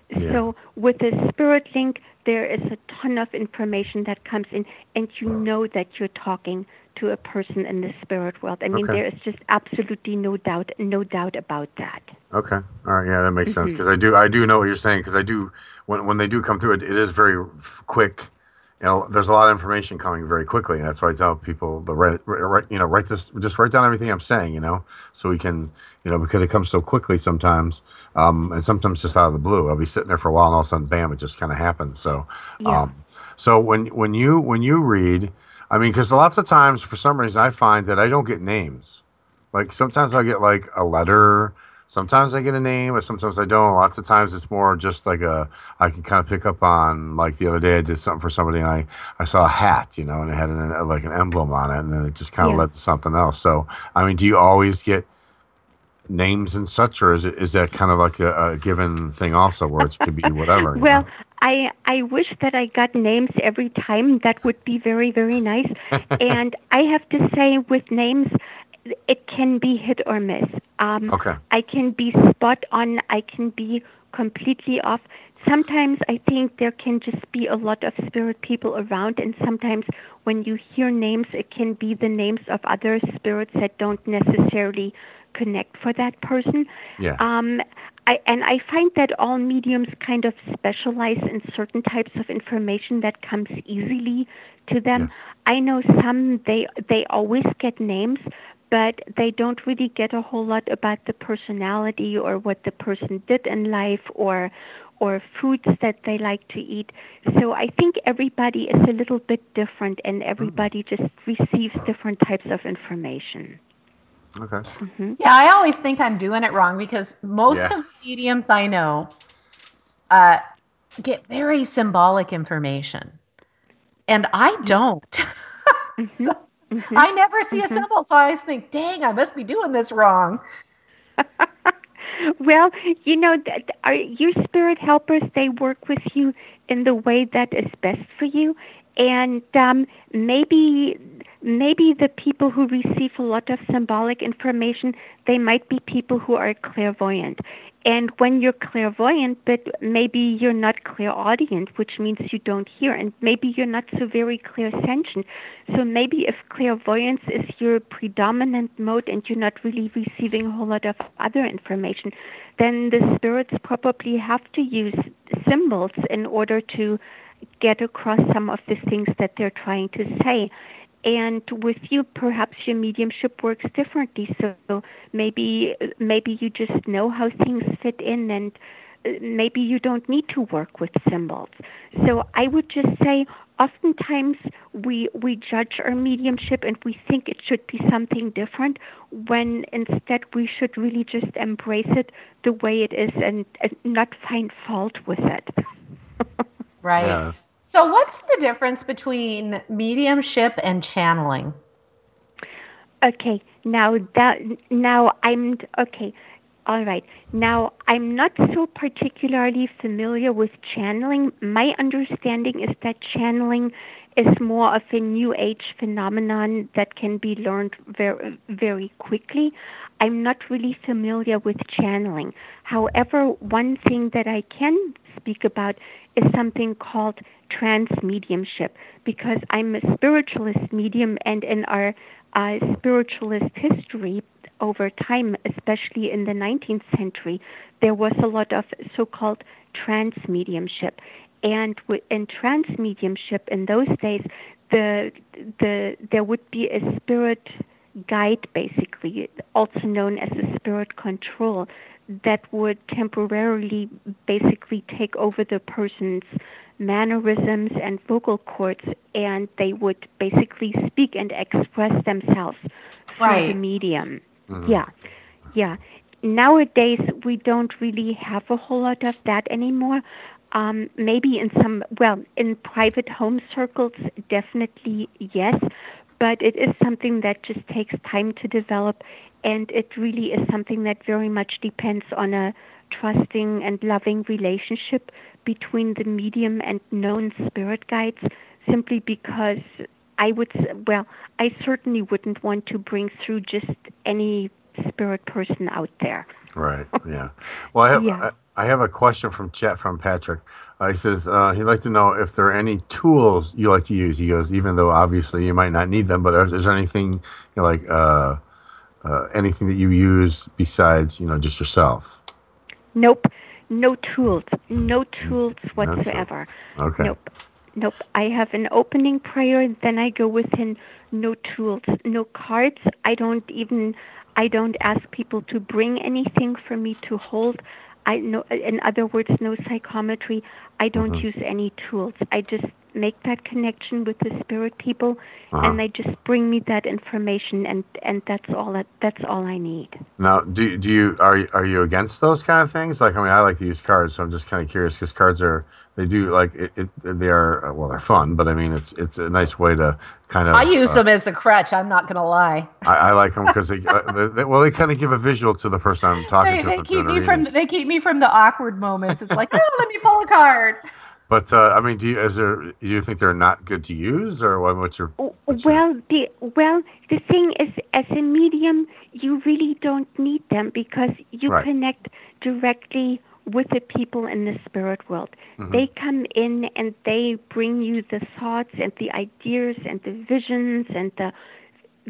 Yeah. So with the spirit link, there is a ton of information that comes in, and you know that you're talking to a person in the spirit world. I mean, Okay. there is just absolutely no doubt, no doubt about that. Okay. All right. Yeah, that makes sense Mhm. because I do I do know what you're saying because I do when when they do come through it, it is very quick. You know, there's a lot of information coming very quickly. And that's why I tell people the write, write you know write this just write down everything I'm saying. You know, so we can you know because it comes so quickly sometimes, um, and sometimes just out of the blue. I'll be sitting there for a while and all of a sudden, bam, it just kind of happens. So, Yeah. um, so when when you when you read, I mean, because lots of times for some reason I find that I don't get names. Like sometimes I'll get like a letter sometimes I get a name, but sometimes I don't. Lots of times it's more just like a I can kind of pick up on. Like the other day, I did something for somebody, and I I saw a hat, you know, and it had an, uh, like an emblem on it, and then it just kind of Yeah. led to something else. So I mean, do you always get names and such, or is it is that kind of like a, a given thing also, where it could be whatever? Well, know? I I wish that I got names every time. That would be very very nice. and I have to say, with names, it can be hit or miss. Um, Okay. I can be spot on. I can be completely off. Sometimes I think there can just be a lot of spirit people around, and sometimes when you hear names, it can be the names of other spirits that don't necessarily connect for that person. Yeah. Um, I, and I find that all mediums kind of specialize in certain types of information that comes easily to them. Yes. I know some they they always get names, but they don't really get a whole lot about the personality or what the person did in life or or foods that they like to eat. So I think everybody is a little bit different and mm-hmm. everybody just receives different types of information. Okay. Mm-hmm. Yeah, I always think I'm doing it wrong because most Yeah. of the mediums I know uh, get very symbolic information, and I mm-hmm. don't. So, I never see a symbol, so I always think, "Dang, I must be doing this wrong." Well, you know, that are your spirit helpers. They work with you in the way that is best for you, and um, maybe maybe the people who receive a lot of symbolic information, they might be people who are clairvoyant. And when you're clairvoyant, but maybe you're not clairaudient, which means you don't hear, and maybe you're not so very clairsentient. So maybe if clairvoyance is your predominant mode and you're not really receiving a whole lot of other information, then the spirits probably have to use symbols in order to get across some of the things that they're trying to say. And with you, perhaps your mediumship works differently. So maybe maybe you just know how things fit in, and uh, maybe you don't need to work with symbols. So I would just say, oftentimes we we judge our mediumship and we think it should be something different, when instead we should really just embrace it the way it is and, and not find fault with it. Right. Yeah. So, what's the difference between mediumship and channeling? Okay, now that now I'm okay. All right. Now I'm not so particularly familiar with channeling. My understanding is that channeling is more of a new age phenomenon that can be learned very very quickly. I'm not really familiar with channeling. However, one thing that I can speak about is something called trance mediumship because I'm a spiritualist medium and in our uh, spiritualist history over time, especially in the 19th century, there was a lot of so-called trance mediumship. And in trance mediumship in those days, the the there would be a spirit guide, basically, also known as a spirit control, that would temporarily basically take over the person's mannerisms and vocal cords, and they would basically speak and express themselves through the Right. medium. Mhm. Yeah, yeah. Nowadays, we don't really have a whole lot of that anymore. Um, maybe in some, well, in private home circles, definitely yes, but it is something that just takes time to develop, and it really is something that very much depends on a trusting and loving relationship between the medium and known spirit guides, simply because I would, well, I certainly wouldn't want to bring through just any spirit person out there. Right. Yeah. Well, I have Yeah. I, I have a question from chat from Patrick. Uh, he says uh, he'd like to know if there are any tools you like to use. He goes, even though obviously you might not need them, but is, is there anything you know, like uh, uh, anything that you use besides you know just yourself? Nope, no tools, no tools whatsoever. Okay. Nope. Nope. I have an opening prayer, then I go within no tools, no cards. I don't even I don't ask people to bring anything for me to hold. I no in other words, no psychometry. I don't Mhm. use any tools. I just make that connection with the spirit people, Uh-huh. and they just bring me that information, and and that's all that that's all I need. Now, do do you are you- are you against those kind of things? Like, I mean, I like to use cards, so I'm just kind of curious because cards are they do like it, it. They are uh, well, they're fun, but I mean, it's it's a nice way to kind of. I use uh, them as a crutch. I'm not going to lie. I, I like them because they, uh, they, they well, they kind of give a visual to the person I'm talking They, to. they keep doing a me from they keep me from the awkward moments. It's like, oh, let me pull a card. But uh, I mean, do you is there? Do you think they're not good to use, or what, what's your? Well, the well, the thing is, as a medium, you really don't need them because you Right. connect directly with the people in the spirit world. Mhm. They come in and they bring you the thoughts and the ideas and the visions and the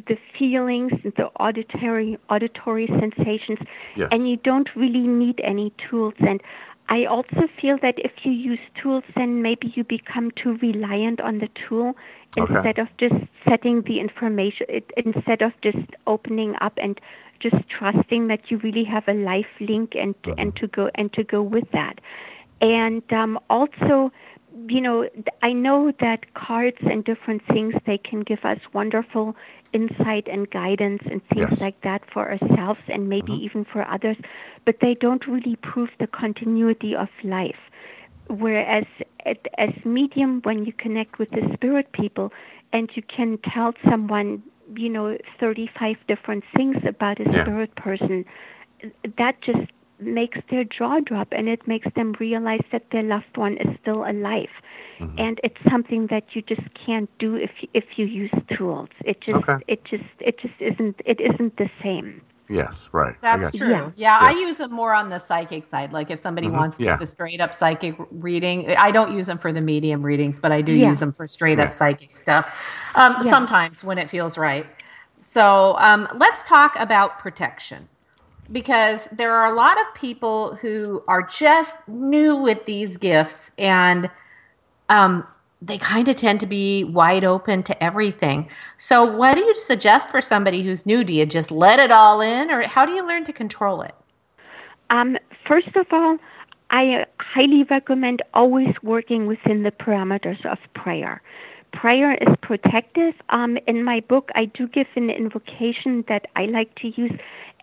the feelings and the auditory auditory sensations Yes. and you don't really need any tools and I also feel that if you use tools then maybe you become too reliant on the tool Okay. instead of just setting the information instead of just opening up and just trusting that you really have a life link and and to go and to go with that and um, also you know i know that cards and different things they can give us wonderful insight and guidance and things Yes. like that for ourselves and maybe mm-hmm. even for others but they don't really prove the continuity of life whereas as medium when you connect with the spirit people and you can tell someone you know 35 different things about a Yeah. spirit person that just makes their jaw drop and it makes them realize that their loved one is still alive and it's something that you just can't do if you, if you use tools it just Okay. it just it just isn't it isn't the same Yes, right. I That's got you. true. Yeah. Yeah, I use them more on the psychic side. Like if somebody Mhm. wants Yeah. just a straight up psychic reading, I don't use them for the medium readings, but I do Yeah. use them for straight Yeah. up psychic stuff. Um, Yeah. Sometimes when it feels right. So um, let's talk about protection because there are a lot of people who are just new with these gifts and um, they kind of tend to be wide open to everything. So, what do you suggest for somebody who's new? Do you just let it all in, or how do you learn to control it? Um, first of all, I uh, highly recommend always working within the parameters of prayer. Prayer is protective. Um, in my book, I do give an invocation that I like to use.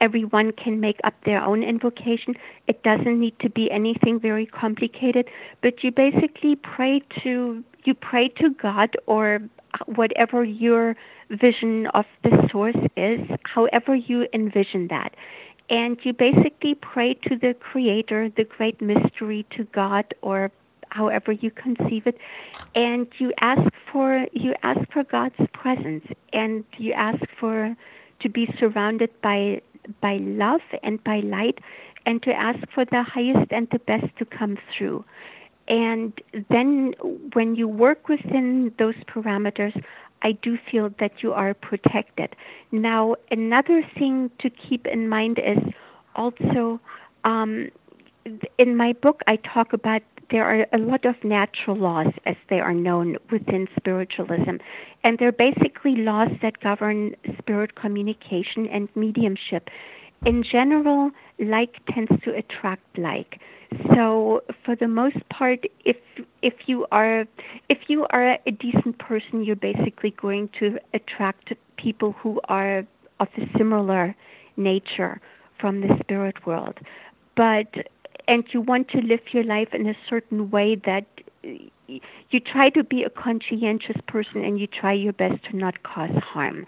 Everyone can make up their own invocation. It doesn't need to be anything very complicated, but you basically pray to you pray to God or whatever your vision of the source is, however you envision that. And you basically pray to the creator the great mystery to god or however you conceive it. And you ask for you ask for god's presence and you ask for to be surrounded by by love and by light and to ask for the highest and the best to come through and then when you work within those parameters, I do feel that you are protected. Now, another thing to keep in mind is also um, in my book, I talk about there are a lot of natural laws as they are known within spiritualism. And they're basically laws that govern spirit communication and mediumship. In general, like tends to attract like. So for the most part, if if you are if you are a decent person, you're basically going to attract people who are of a similar nature from the spirit world. But and you want to live your life in a certain way that uh, you try to be a conscientious person and you try your best to not cause harm.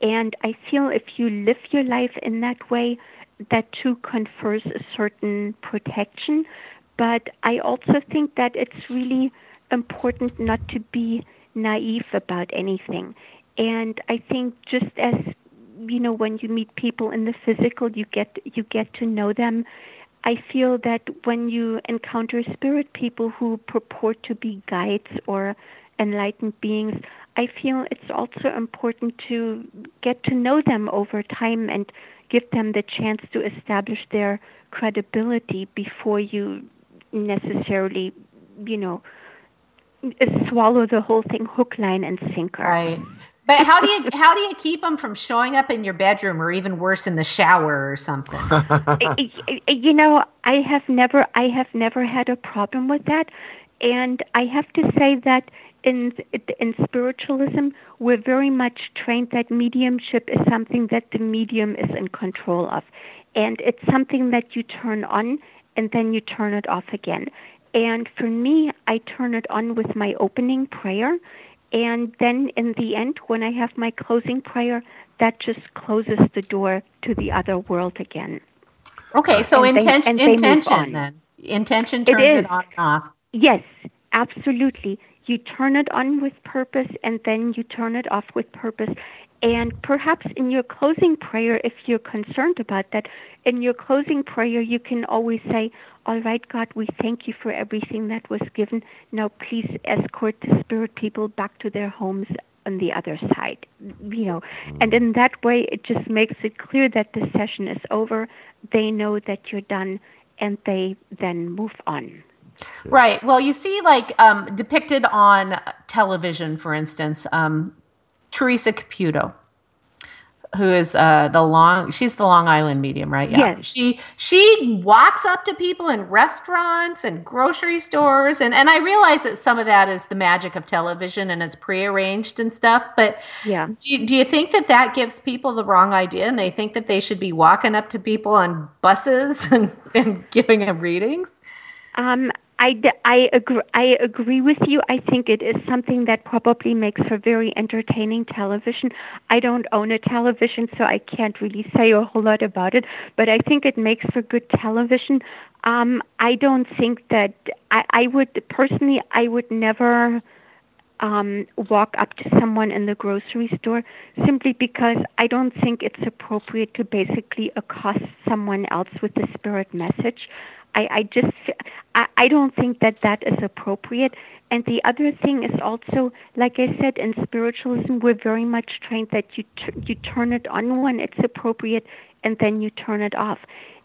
And I feel if you live your life in that way, that too confers a certain protection. But I also think that it's really important not to be naive about anything. And I think just as you know, when you meet people in the physical, you get you get to know them. I feel that when you encounter spirit people who purport to be guides or enlightened beings, I feel it's also important to get to know them over time and give them the chance to establish their credibility before you necessarily, you know, swallow the whole thing hook, line, and sinker. Right. But how do you how do you keep them from showing up in your bedroom or even worse in the shower or something? you know, I have never I have never had a problem with that, and I have to say that in in spiritualism, we're very much trained that mediumship is something that the medium is in control of, and it's something that you turn on and then you turn it off again. And for me, I turn it on with my opening prayer, and then in the end, when I have my closing prayer, that just closes the door to the other world again. Okay, so And intention, they intention then. Intention It turns it, is. on and off. Yes, absolutely. You turn it on with purpose and then you turn it off with purpose. And perhaps in your closing prayer, if you're concerned about that, in your closing prayer, you can always say, All right, God, we thank you for everything that was given. Now, please escort the spirit people back to their homes on the other side. You know, and in that way, it just makes it clear that the session is over. They know that you're done and they then move on. Right. Well, you see, like um, depicted on television, for instance, um, Teresa Caputo, who is uh, the long. She's the Long Island medium, right? Yes. She she walks up to people in restaurants and grocery stores, and and I realize that some of that is the magic of television and it's prearranged and stuff. But yeah, do you, do you think that that gives people the wrong idea, and they think that they should be walking up to people on buses and, and giving them readings? Um, I, I agree. I agree with you. I think it is something that probably makes for very entertaining television. I don't own a television, so I can't really say a whole lot about it. But I think it makes for good television. Um, I don't think that I, I would personally. I would never um, walk up to someone in the grocery store simply because I don't think it's appropriate to basically accost someone else with the spirit message. I, I just I, I don't think that that is appropriate. And the other thing is also, like I said, in spiritualism, we're very much trained that you t- you turn it on when it's appropriate, and then you turn it off.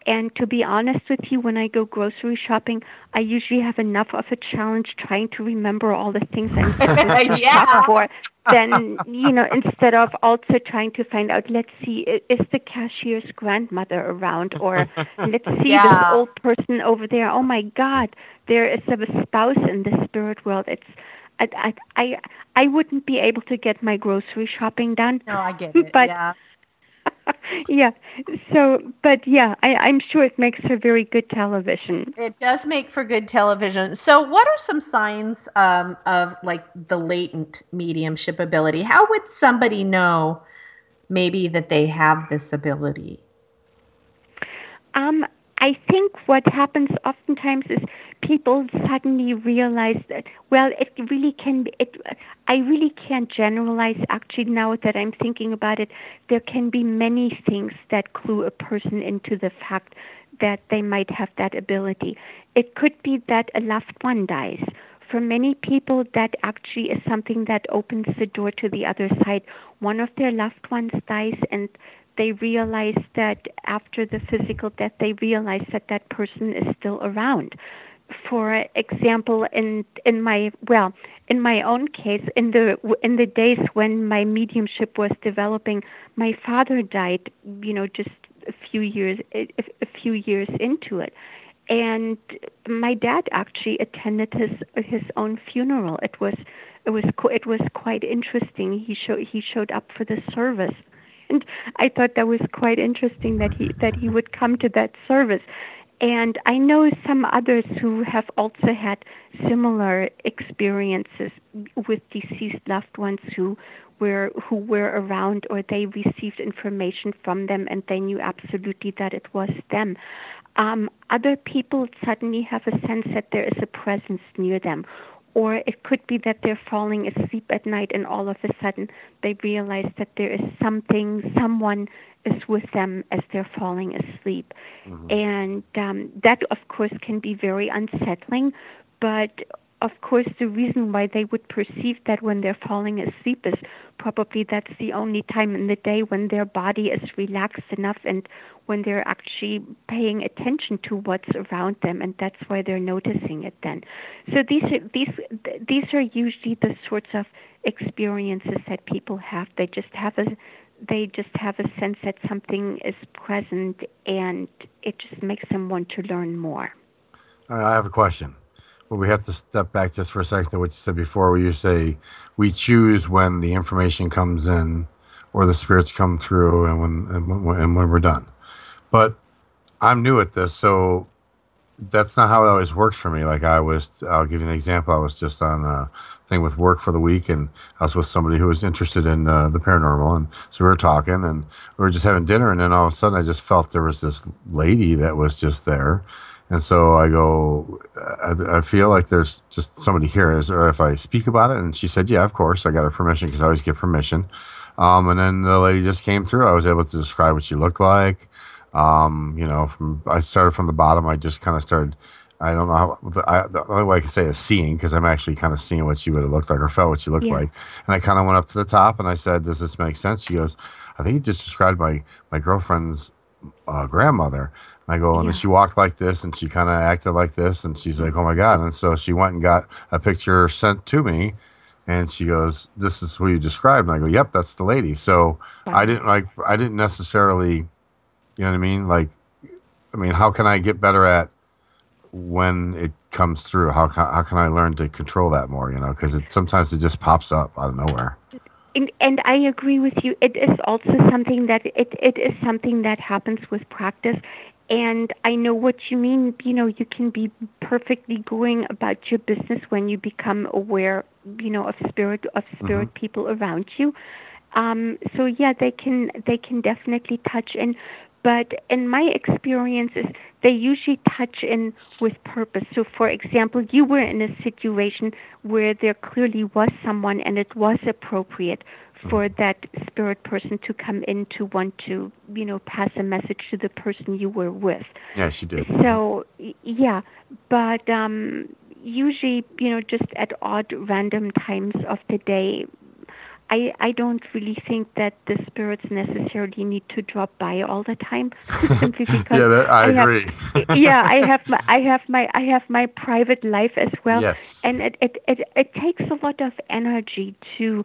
And to be honest with you, when I go grocery shopping, I usually have enough of a challenge trying to remember all the things I'm supposed to Yeah. shop for. Then you know, instead of also trying to find out, let's see, is the cashier's grandmother around, or let's see Yeah. this old person over there. Oh my God, there is a spouse in the spirit world. It's I, I I I wouldn't be able to get my grocery shopping done. No, I get it. But yeah. yeah. So, but yeah, I, I'm sure it makes for very good television. It does make for good television. So, what are some signs um, of like the latent mediumship ability? How would somebody know maybe that they have this ability? Um, I think what happens oftentimes is people suddenly realize that well, it really can. Be, it I really can't generalize. Actually, now that I'm thinking about it, there can be many things that clue a person into the fact that they might have that ability. It could be that a loved one dies. For many people, that actually is something that opens the door to the other side. One of their loved ones dies, and they realize that after the physical death, they realize that that person is still around. For example, in in my well, in my own case, in the in the days when my mediumship was developing, my father died. You know, just a few years a, a few years into it, and my dad actually attended his his own funeral. It was it was it was quite interesting. He showed he showed up for the service and I thought that was quite interesting that he that he would come to that service. And I know some others who have also had similar experiences with deceased loved ones who were who were around or they received information from them and they knew absolutely that it was them. Um, other people suddenly have a sense that there is a presence near them or it could be that they're falling asleep at night and all of a sudden they realize that there is something, someone is with them as they're falling asleep. And um, that, of course, can be very unsettling, but of course, the reason why they would perceive that when they're falling asleep is probably that's the only time in the day when their body is relaxed enough and when they're actually paying attention to what's around them, and that's why they're noticing it then. So these are these these are usually the sorts of experiences that people have. They just have a they just have a sense that something is present, and it just makes them want to learn more. I have a question. Well, we have to step back just for a second to what you said before, where you say we choose when the information comes in, or the spirits come through, and when and when, and when we're done. But I'm new at this, so that's not how it always works for me. Like I was, I'll give you an example. I was just on a thing with work for the week, and I was with somebody who was interested in uh, the paranormal, and so we were talking, and we were just having dinner, and then all of a sudden, I just felt there was this lady that was just there, and so I go, I, I feel like there's just somebody here. Is or if I speak about it? And she said, yeah, of course. I got her permission because I always get permission. Um, and then the lady just came through. I was able to describe what she looked like. Um, you know, from I started from the bottom. I just kind of started. I don't know how the, I, the only way I can say is seeing because I'm actually kind of seeing what she would have looked like or felt what she looked Yeah. like. And I kind of went up to the top and I said, "Does this make sense?" She goes, "I think you just described my my girlfriend's uh, grandmother." And I go, and Yeah. she walked like this and she kind of acted like this, and she's like, "Oh my god!" And so she went and got a picture sent to me. And she goes, "This is who you described." And I go, "Yep, that's the lady." So I didn't like. I didn't necessarily, you know what I mean? Like, I mean, how can I get better at when it comes through? How can, how can I learn to control that more? You know, because it sometimes it just pops up out of nowhere. And, and I agree with you. It is also something that it, it is something that happens with practice. And I know what you mean. You know, you can be perfectly going about your business when you become aware, you know, of spirit of spirit people around you. Um, so yeah, they can they can definitely touch in. But in my experiences, they usually touch in with purpose. So, for example, you were in a situation where there clearly was someone and it was appropriate for that spirit person to come in to want to, you know, pass a message to the person you were with. Yeah, she did. So, y- yeah, but um, usually, you know, just at odd random times of the day, I, I don't really think that the spirits necessarily need to drop by all the time. Simply because Yeah, that- I have- agree. yeah, I have my I have my I have my private life as well. Yes. And it, it, it, it takes a lot of energy to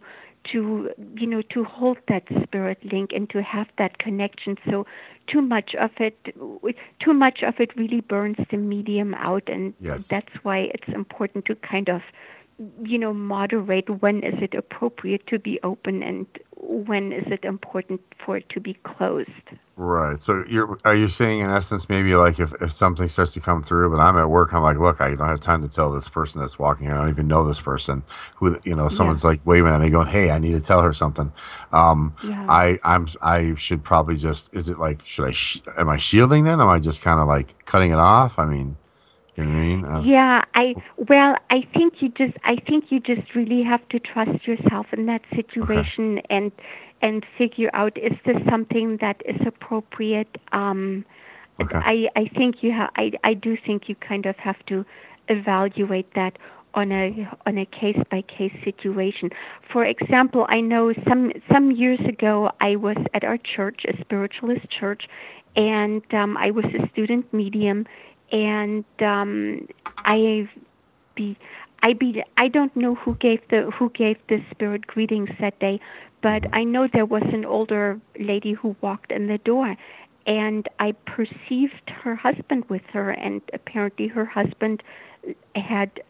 to you know to hold that spirit link and to have that connection. So too much of it too much of it really burns the medium out and Yes. that's why it's important to kind of you know moderate when is it appropriate to be open and when is it important for it to be closed Right. So you're are you saying in essence maybe like if, if something starts to come through, but I'm at work, I'm like, look, I don't have time to tell this person that's walking here. I don't even know this person. Who you know, someone's like waving at me, going, "Hey, I need to tell her something." Um, Yeah. I I'm I should probably just is it like should I sh- am I shielding then? Am I just kind of like cutting it off? I mean, you know I mean? Uh, Yeah, I well, I think you just I think you just really have to trust yourself in that situation and and figure out is this something that is appropriate. Um Okay. I I think you have I I do think you kind of have to evaluate that on a on a case by case situation. For example, I know some some years ago I was at our church, a spiritualist church, and um, I was a student medium, and um, I be I be I don't know who gave the who gave the spirit greetings that day, but I know there was an older lady who walked in the door and I perceived her husband with her and apparently her husband had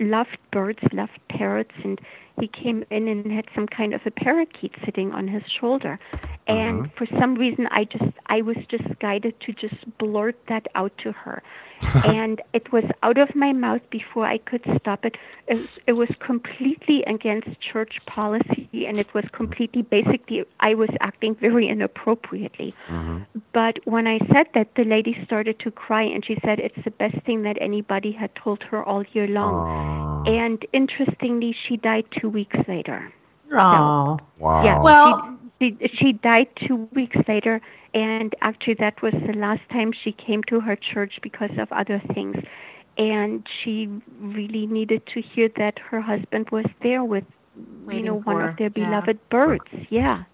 loved birds, loved parrots and he came in and had some kind of a parakeet sitting on his shoulder. And for some reason I just I was just guided to just blurt that out to her. and it was out of my mouth before I could stop it. It was, it was completely against church policy, and it was completely basically I was acting very inappropriately. Mm-hmm. But when I said that, the lady started to cry, and she said it's the best thing that anybody had told her all year long. And interestingly, she died two weeks later. Oh. Wow. Yeah. Well- she, she, she died two weeks later, and actually, that was the last time she came to her church because of other things. And she really needed to hear that her husband was there with, you Waiting know, one of their yeah. beloved birds. Yeah.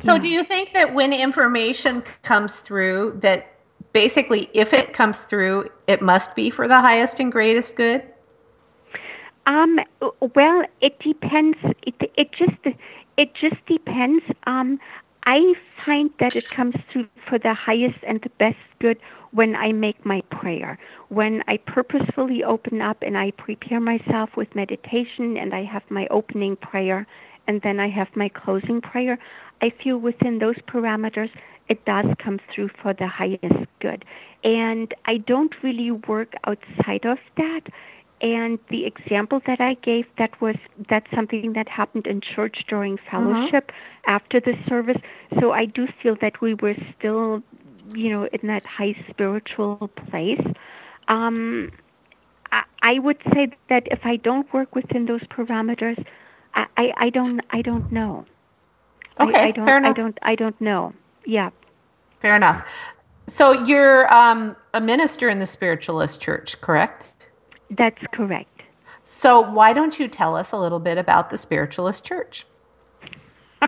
So, do you think that when information comes through, that basically, if it comes through, it must be for the highest and greatest good? Um. Well, it depends. It it just it just depends. Um. I find that it comes through for the highest and the best good when I make my prayer, when I purposefully open up and I prepare myself with meditation and I have my opening prayer and then I have my closing prayer, I feel within those parameters it does come through for the highest good. And I don't really work outside of that. And the example that I gave, that was that's something that happened in church during fellowship after the service. So I do feel that we were still, you know, in that high spiritual place. Um, I, I would say that if I don't work within those parameters, I, I, I don't I don't know. Okay, I, I don't fair I don't I don't know. Yeah. Fair enough. So you're um, a minister in the spiritualist church, correct? That's correct. So why don't you tell us a little bit about the spiritualist church?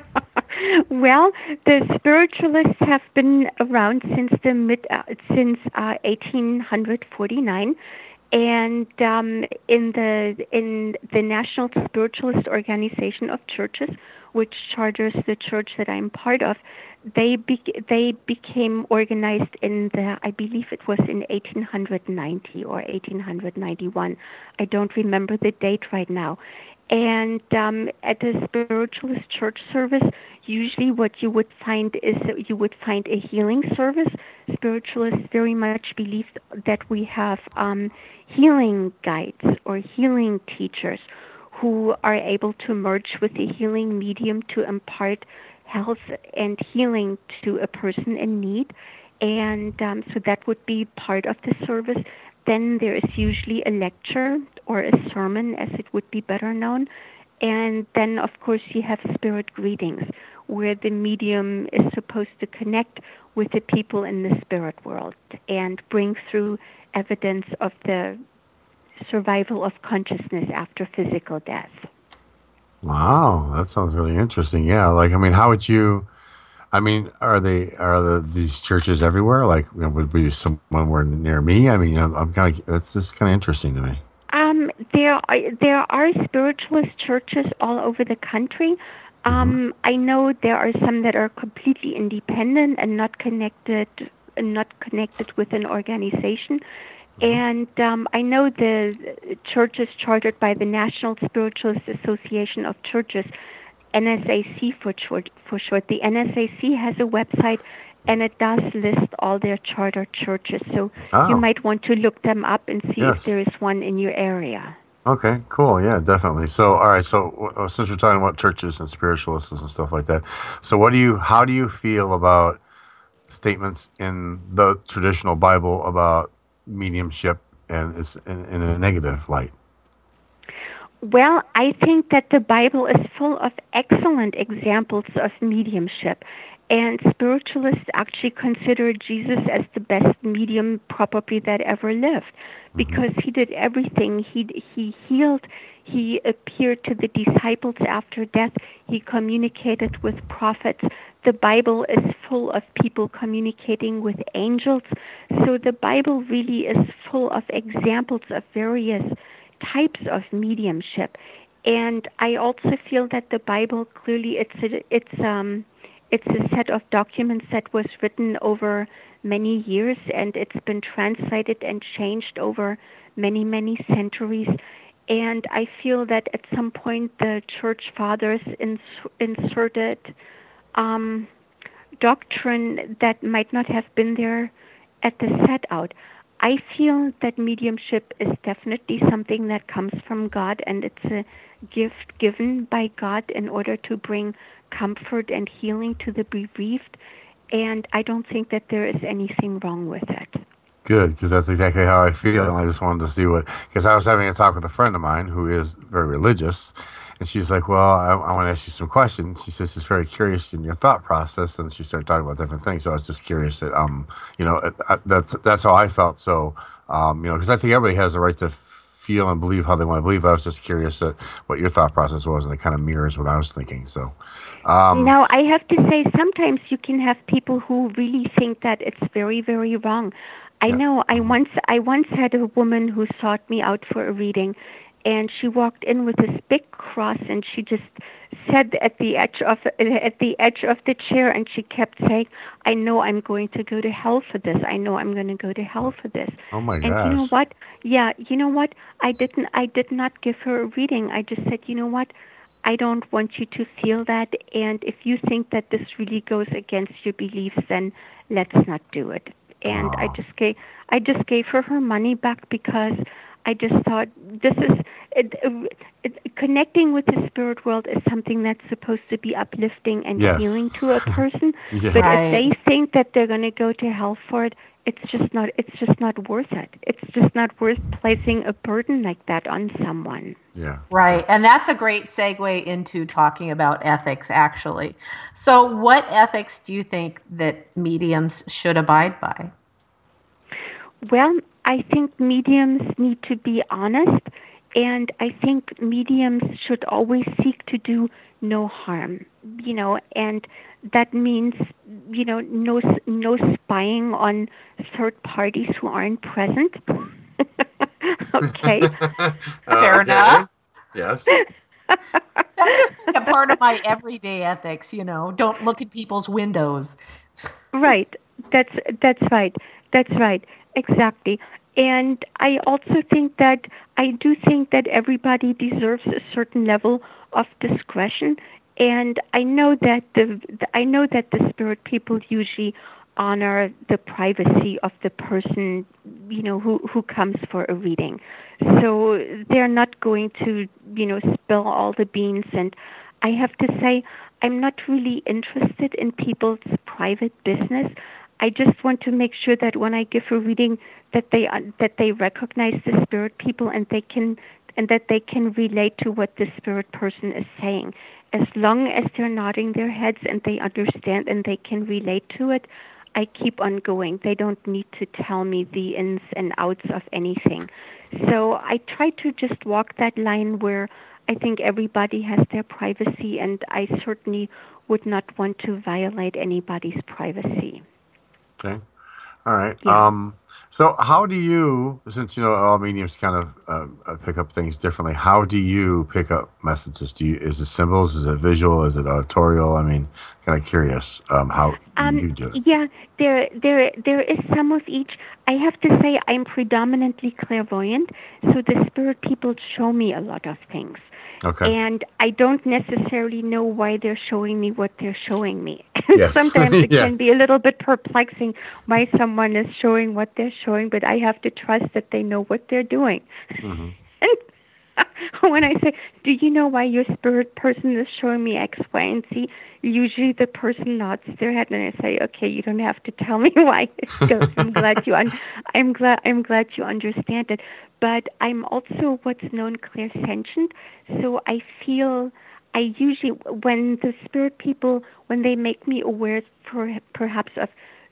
Well, the spiritualists have been around since the mid uh, since uh, 1849, and um, in the in the National Spiritualist Organization of Churches, which charters the church that I'm part of, they be- they became organized in the I believe it was in 1890 or 1891. I don't remember the date right now. And um, at a spiritualist church service, usually what you would find is that you would find a healing service. Spiritualists very much believe that we have um, healing guides or healing teachers who are able to merge with the healing medium to impart health and healing to a person in need. And um, so that would be part of the service. Then there is usually a lecture or a sermon, as it would be better known. And then, of course, you have spirit greetings, where the medium is supposed to connect with the people in the spirit world and bring through evidence of the survival of consciousness after physical death. Wow, that sounds really interesting. Yeah, like I mean, how would you? I mean, are they are the, these churches everywhere? Like, you know, would be somewhere near me? I mean, I'm, I'm kind of that's just kind of interesting to me. Um, there are there are spiritualist churches all over the country. Um, I know there are some that are completely independent and not connected, and not connected with an organization. And um, I know the churches chartered by the National Spiritualist Association of Churches, NSAC for short. For short, the NSAC has a website, and it does list all their charter churches. So Oh. you might want to look them up and see Yes. if there is one in your area. Okay, cool. Yeah, definitely. So, all right. So, uh, since we're talking about churches and spiritualists and stuff like that, so what do you? How do you feel about statements in the traditional Bible about mediumship and is in, in a negative light? Well, I think that the Bible is full of excellent examples of mediumship. And spiritualists actually consider Jesus as the best medium probably that ever lived mm-hmm. because he did everything. He, he healed, he appeared to the disciples after death, he communicated with prophets. The Bible is full of people communicating with angels. So the Bible really is full of examples of various types of mediumship. And I also feel that the Bible clearly it's a, it's um it's a set of documents that was written over many years and it's been translated and changed over many many centuries and I feel that at some point the church fathers ins- inserted um, doctrine that might not have been there at the set out. I feel that mediumship is definitely something that comes from God and it's a gift given by God in order to bring comfort and healing to the bereaved. And I don't think that there is anything wrong with it. Good, because that's exactly how I feel, and I just wanted to see what. Because I was having a talk with a friend of mine who is very religious, and she's like, "Well, I, I want to ask you some questions." She says she's very curious in your thought process, and she started talking about different things. So I was just curious that, um, you know, uh, that's that's how I felt. So, um, you know, because I think everybody has the right to feel and believe how they want to believe. I was just curious at what your thought process was, and it kind of mirrors what I was thinking. So, um, now, I have to say, sometimes you can have people who really think that it's very, very wrong. I know. I mm-hmm. once, I once had a woman who sought me out for a reading, and she walked in with this big cross and she just said at the edge of at the edge of the chair and she kept saying i know i'm going to go to hell for this. I know i'm going to go to hell for this. Oh my and you know what? Yeah you know what? I didn't i did not give her a reading. I just said you know what? I don't want you to feel that and if you think that this really goes against your beliefs then let's not do it and i just gave i just gave her her money back because I just thought this is it, it, connecting with the spirit world is something that's supposed to be uplifting and Yes. healing to a person. Yes. But Right. if they think that they're going to go to hell for it, it's just not. It's just not worth it. It's just not worth placing a burden like that on someone. Yeah. Right. And that's a great segue into talking about ethics, actually. So, what ethics do you think that mediums should abide by? Well, I think mediums need to be honest, and I think mediums should always seek to do no harm. You know, and that means you know no no spying on third parties who aren't present. okay. Fair enough. Yes. That's just like a part of my everyday ethics, you know. Don't look at people's windows. Right. That's that's right. That's right. Exactly. And I also think that I do think that everybody deserves a certain level of discretion. And I know that the I know that the spirit people usually honor the privacy of the person, you know, who who comes for a reading. So they're not going to, you know, spill all the beans and I have to say I'm not really interested in people's private business. I just want to make sure that when I give a reading that they uh, that they recognize the spirit people and they can and that they can relate to what the spirit person is saying. As long as they're nodding their heads and they understand and they can relate to it, I keep on going. They don't need to tell me the ins and outs of anything. So I try to just walk that line where I think everybody has their privacy, and I certainly would not want to violate anybody's privacy. Okay. All right. Um, so how do you, since you know all mediums kind of uh, uh, pick up things differently, how do you pick up messages? Do you is it symbols? Is it visual? Is it auditorial? I mean, kind of curious um, how you do it. Yeah, there, there, there is some of each. I have to say, I'm predominantly clairvoyant, so the spirit people show me a lot of things. Okay. And I don't necessarily know why they're showing me what they're showing me. Yes. Sometimes it Yeah. can be a little bit perplexing why someone is showing what they're showing, but I have to trust that they know what they're doing. Mhm. when I say, "Do you know why your spirit person is showing me X, Y, and Z?" Usually the person nods their head, and I say, "Okay, you don't have to tell me why." So I'm glad you. Un- I'm glad. I'm glad you understand it. But I'm also what's known clairsentient, so I feel. I usually, when the spirit people, when they make me aware, per, perhaps of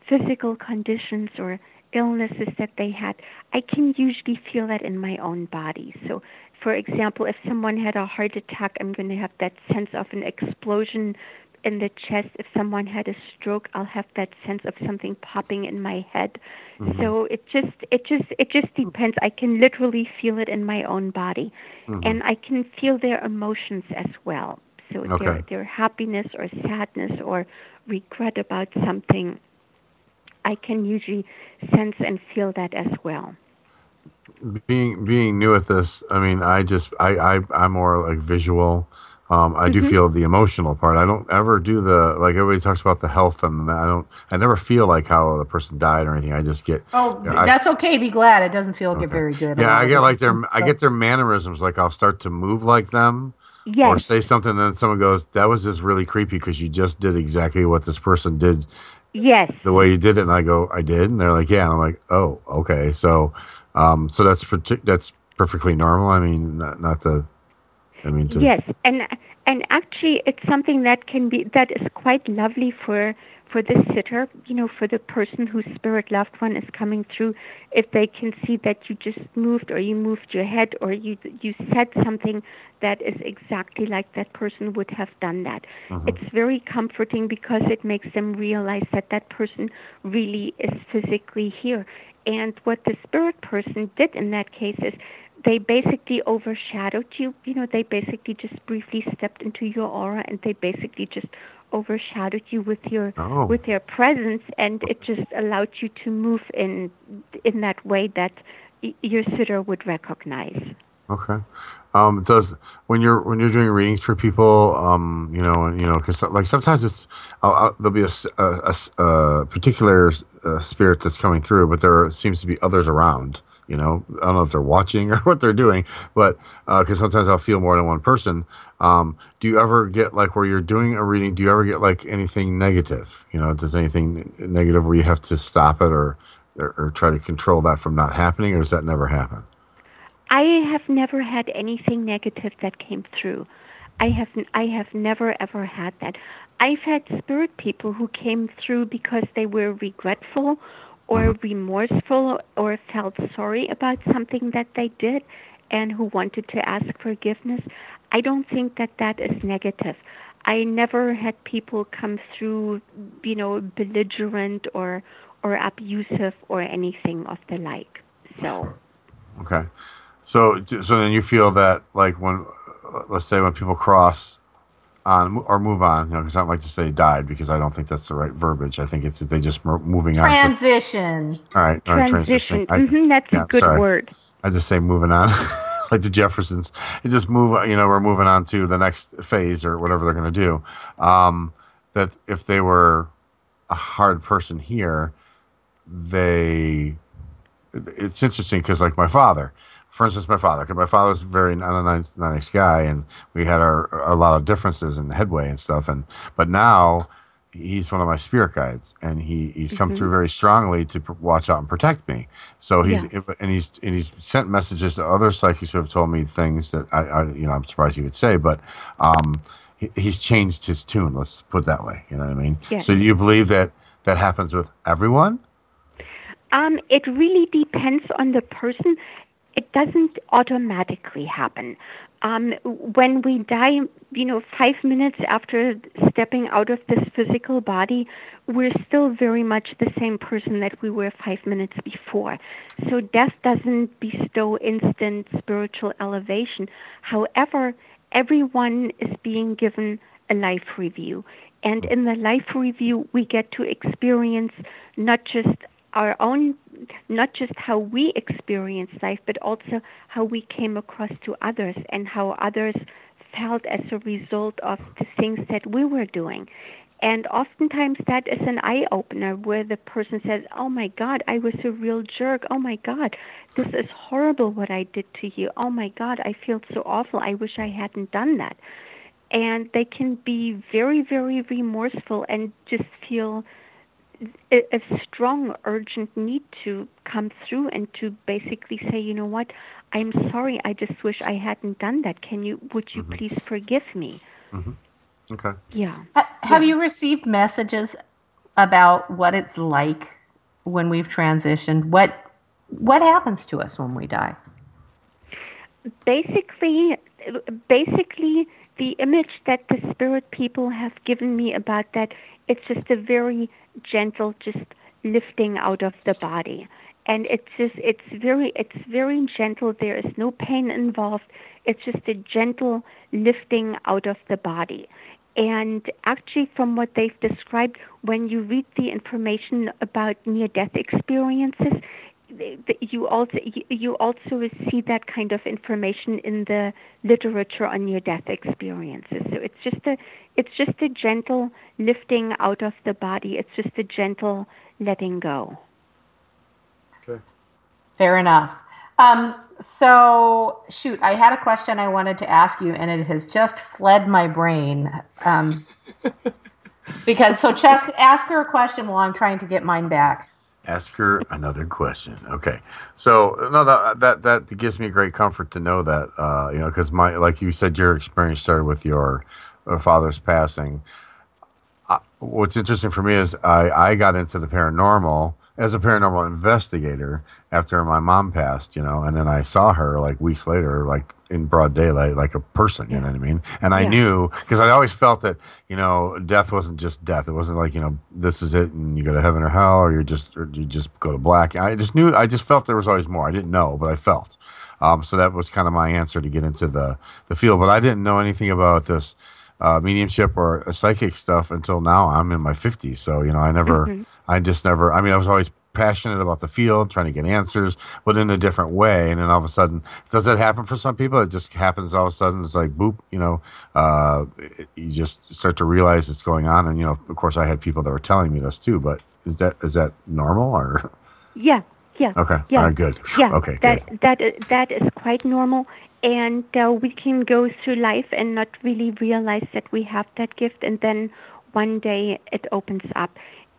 physical conditions or illnesses that they had, I can usually feel that in my own body. So, for example, if someone had a heart attack, I'm going to have that sense of an explosion in the chest. If someone had a stroke, I'll have that sense of something popping in my head. Mhm. So it just it just it just depends. I can literally feel it in my own body. Mhm. And I can feel their emotions as well. So their their happiness or sadness or regret about something I can usually sense and feel that as well. being being new at this, I mean, I just I, I I'm more like visual. Um, I do Mhm. feel the emotional part. I don't ever do the like everybody talks about the health and I don't. I never feel like how the person died or anything. I just get. Oh, that's okay. Be glad. It doesn't feel good, very good. Yeah, I get like their I get their mannerisms. Like I'll start to move like them. Yes. Or say something, and then someone goes, "That was just really creepy because you just did exactly what this person did Yes. the way you did it." And I go, "I did," and they're like, "Yeah." And I'm like, "Oh, okay." So, um, so that's that's perfectly normal. I mean, not not the, I mean, to, Yes, and and actually, it's something that can be that is quite lovely for for the sitter. You know, for the person whose spirit loved one is coming through. If they can see that you just moved, or you moved your head, or you you said something that is exactly like that person would have done that. Mhm. It's very comforting because it makes them realize that that person really is physically here. And what the spirit person did in that case is they basically overshadowed you. You know, they basically just briefly stepped into your aura and they basically just overshadowed you with your Oh. with their presence and it just allowed you to move in in that way that y- your sitter would recognize. Okay. Um, does when you're when you're doing readings for people, um, you know, and you know, because like sometimes it's uh, uh, there'll be a particular uh, spirit that's coming through, but there seems to be others around. You know, I don't know if they're watching or what they're doing, but because sometimes I'll feel more than one person. Um, do you ever get like where you're doing a reading? Do you ever get like anything negative? You know, does anything negative where you have to stop it or or, or try to control that from not happening, or does that never happen? I have never had anything negative that came through. I have I have never ever had that. I've had spirit people who came through because they were regretful or uh-huh. remorseful or felt sorry about something that they did and who wanted to ask forgiveness. I don't think that that is negative. I never had people come through, you know, belligerent or or abusive or anything of the like. So Okay. So, so then you feel that like when, let's say when people cross on or move on, you know, because I don't like to say died because I don't think that's the right verbiage. I think it's they just mo- moving on. So- Transition. all right, all right, transition. transitioning. I- hmm that's yeah, a good sorry. word. I just say moving on, like the Jeffersons. It just move. You know, we're moving on to the next phase or whatever they're going to do. Um, that if they were a hard person here, they. It's interesting because, like my father, for instance, my father, because my father was very not a nice, not a nice guy, and we had our a lot of differences in headway and stuff. And but now he's one of my spirit guides, and he he's come Mhm. through very strongly to pr- watch out and protect me. So he's Yeah. and he's and he's sent messages to other psychics who have told me things that I, I you know I'm surprised he would say, but um, he, he's changed his tune. Let's put it that way. You know what I mean? Yes. So do you believe that that happens with everyone? Um, it really depends on the person. It doesn't automatically happen. Um, when we die, you know, five minutes after stepping out of this physical body, we're still very much the same person that we were five minutes before. So death doesn't bestow instant spiritual elevation. However, everyone is being given a life review. And in the life review, we get to experience not just our own, not just how we experience life, but also how we came across to others and how others felt as a result of the things that we were doing. And oftentimes that is an eye opener where the person says, Oh my God, I was a real jerk. Oh my God, this is horrible what I did to you. Oh my God, I feel so awful. I wish I hadn't done that. And they can be very, very remorseful and just feel a, a strong, urgent need to come through and to basically say, you know what, I'm sorry. I just wish I hadn't done that. Can you, would you mm-hmm. please forgive me? Mm-hmm. Okay. Yeah. Ha- have you received messages about what it's like when we've transitioned? What what happens to us when we die? basically basically the image that the spirit people have given me about that it's just a very gentle just lifting out of the body. And it's just it's very it's very gentle. There is no pain involved. It's just a gentle lifting out of the body. And actually from what they've described when you read the information about near death experiences you also you- you also see that kind of information in the literature on near death experiences so it's just a it's just a gentle lifting out of the body it's just a gentle letting go Okay. Fair enough. Um, so, shoot, I had a question I wanted to ask you, and it has just fled my brain. Um, because, so Chuck, ask her a question while I'm trying to get mine back. Ask her another question. Okay. So no, that that that gives me great comfort to know that uh, you know because my like you said your experience started with your uh, father's passing. Uh, what's interesting for me is I I got into the paranormal as a paranormal investigator after my mom passed, you know, and then I saw her like weeks later, like in broad daylight, like a person, you know what I mean? And I Yeah. knew because I always felt that, you know, death wasn't just death. It wasn't like, you know, this is it and you go to heaven or hell or you just, or you just go to black. I just knew, I just felt there was always more. I didn't know, but I felt. Um, so that was kind of my answer to get into the, the field. But I didn't know anything about this uh, mediumship or uh, psychic stuff until now. I'm in my 50s. So, you know, I never, Mhm. I just never, I mean, I was always passionate about the field, trying to get answers, but in a different way. And then all of a sudden, does that happen for some people? It just happens all of a sudden. It's like, boop, you know, uh, it- you just start to realize it's going on. And, you know, of course, I had people that were telling me this too, but is that, is that normal or? Yeah, yeah. Okay, Yeah. right, good. Yeah. okay, that good. that that is quite normal, and uh, we can go through life and not really realize that we have that gift, and then one day it opens up.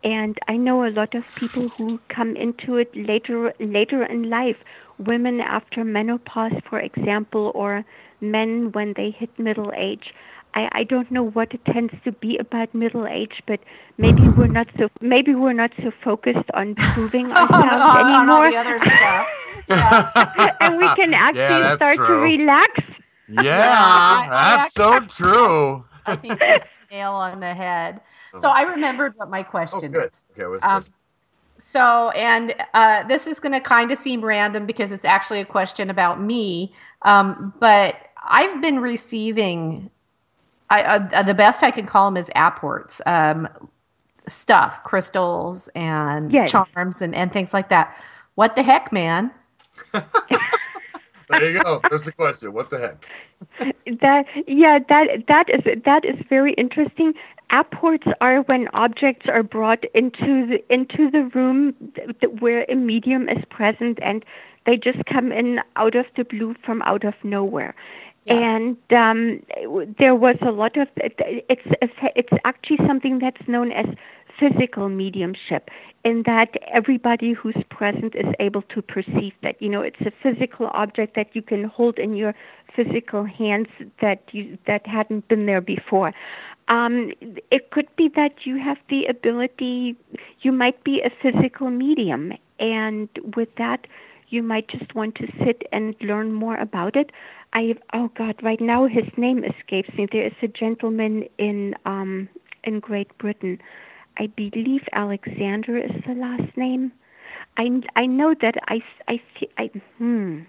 And I know a lot of people who come into it later later in life. Women after menopause, for example, or men when they hit middle age. I, I don't know what it tends to be about middle age, but maybe we're not so maybe we're not so focused on proving ourselves on all anymore. the other stuff. and we can actually that's start to relax. Yeah, that's so true. I think nail on the head. So I remembered what my question good. is. Okay, what's Um, good? so, and uh, this is going to kind of seem random because it's actually a question about me. Um, but I've been receiving, I, uh, the best I can call them is apports, um, stuff, crystals and Yes. charms and, and things like that. What the heck, man? There you go. There's the question. What the heck? That yeah, that that is that is very interesting. Apports are when objects are brought into the into the room th- th- where a medium is present, and they just come in out of the blue from out of nowhere. And um, there was a lot of it's it's actually something that's known as physical mediumship in that everybody who's present is able to perceive that. You know it's a physical object that you can hold in your physical hands that you that hadn't been there before. Um, it could be that you have the ability you might be a physical medium and with that you might just want to sit and learn more about it i oh god right now his name escapes me there is a gentleman in um in great britain I believe Alexander is the last name. I I know that I I I hmm.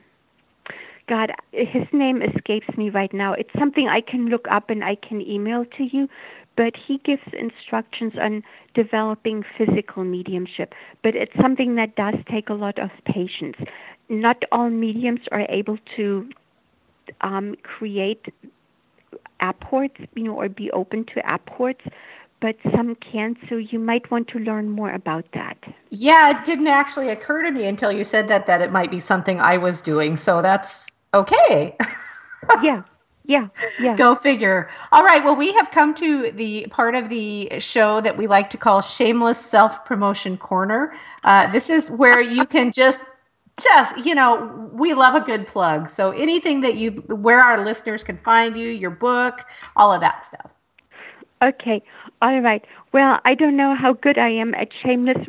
God, his name escapes me right now. It's something I can look up and I can email to you, but he gives instructions on developing physical mediumship. But it's something that does take a lot of patience. Not all mediums are able to um, create apports, you know, or be open to apports, but some can. So you might want to learn more about that. Yeah, it didn't actually occur to me until you said that that it might be something I was doing. So that's okay. yeah. Yeah, yeah. Go figure. All right. Well, we have come to the part of the show that we like to call shameless self promotion corner. Uh, this is where you can just, just you know, we love a good plug. So anything that you, where our listeners can find you, your book, all of that stuff. Okay. All right. Well, I don't know how good I am at shameless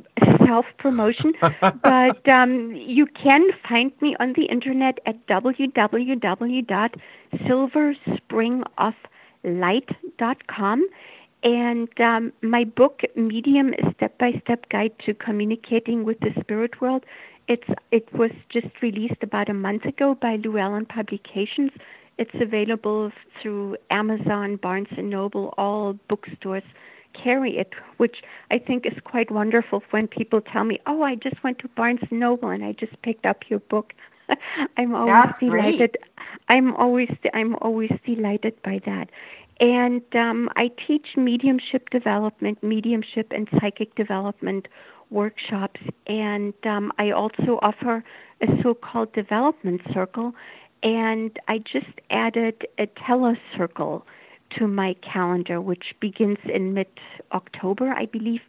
self promotion, but um, you can find me on the internet at www.silverspringofflight.com. And um, my book, Medium, a step by step guide to communicating with the spirit world. It's it was just released about a month ago by Llewellyn Publications. It's available through Amazon, Barnes and Noble, all bookstores carry it, which I think is quite wonderful when people tell me, "Oh, I just went to Barnes Noble and I just picked up your book." I'm always That's great. delighted. I'm always I'm always delighted by that. And um, I teach mediumship development, mediumship and psychic development workshops, and um, I also offer a so-called development circle. And I just added a telecircle to my calendar, which begins in mid October, I believe.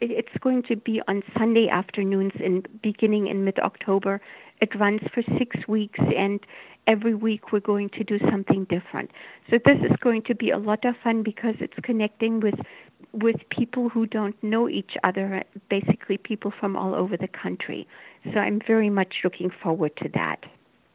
It's going to be on Sunday afternoons in beginning in mid October. It runs for six weeks and every week we're going to do something different. So this is going to be a lot of fun because it's connecting with with people who don't know each other, basically people from all over the country. So I'm very much looking forward to that.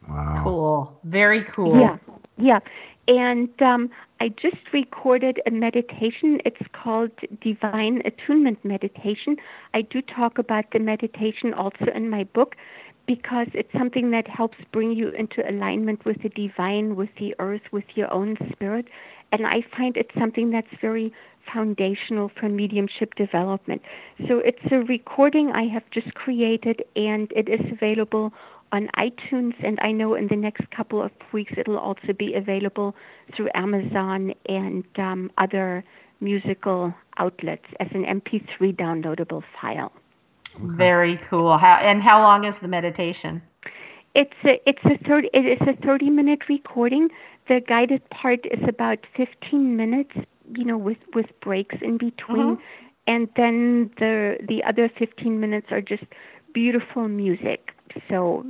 Wow. Cool. Very cool. Yeah, yeah. And um, I just recorded a meditation. It's called Divine Attunement Meditation. I do talk about the meditation also in my book because it's something that helps bring you into alignment with the divine, with the earth, with your own spirit. And I find it's something that's very foundational for mediumship development. So it's a recording I have just created, and it is available on iTunes, and I know in the next couple of weeks it'll also be available through Amazon and um, other musical outlets as an MP3 downloadable file. Very cool. How and how long is the meditation? It's a it's a thirty it is a thirty minute recording. The guided part is about fifteen minutes, you know, with with breaks in between, Mhm. and then the the other fifteen minutes are just beautiful music. So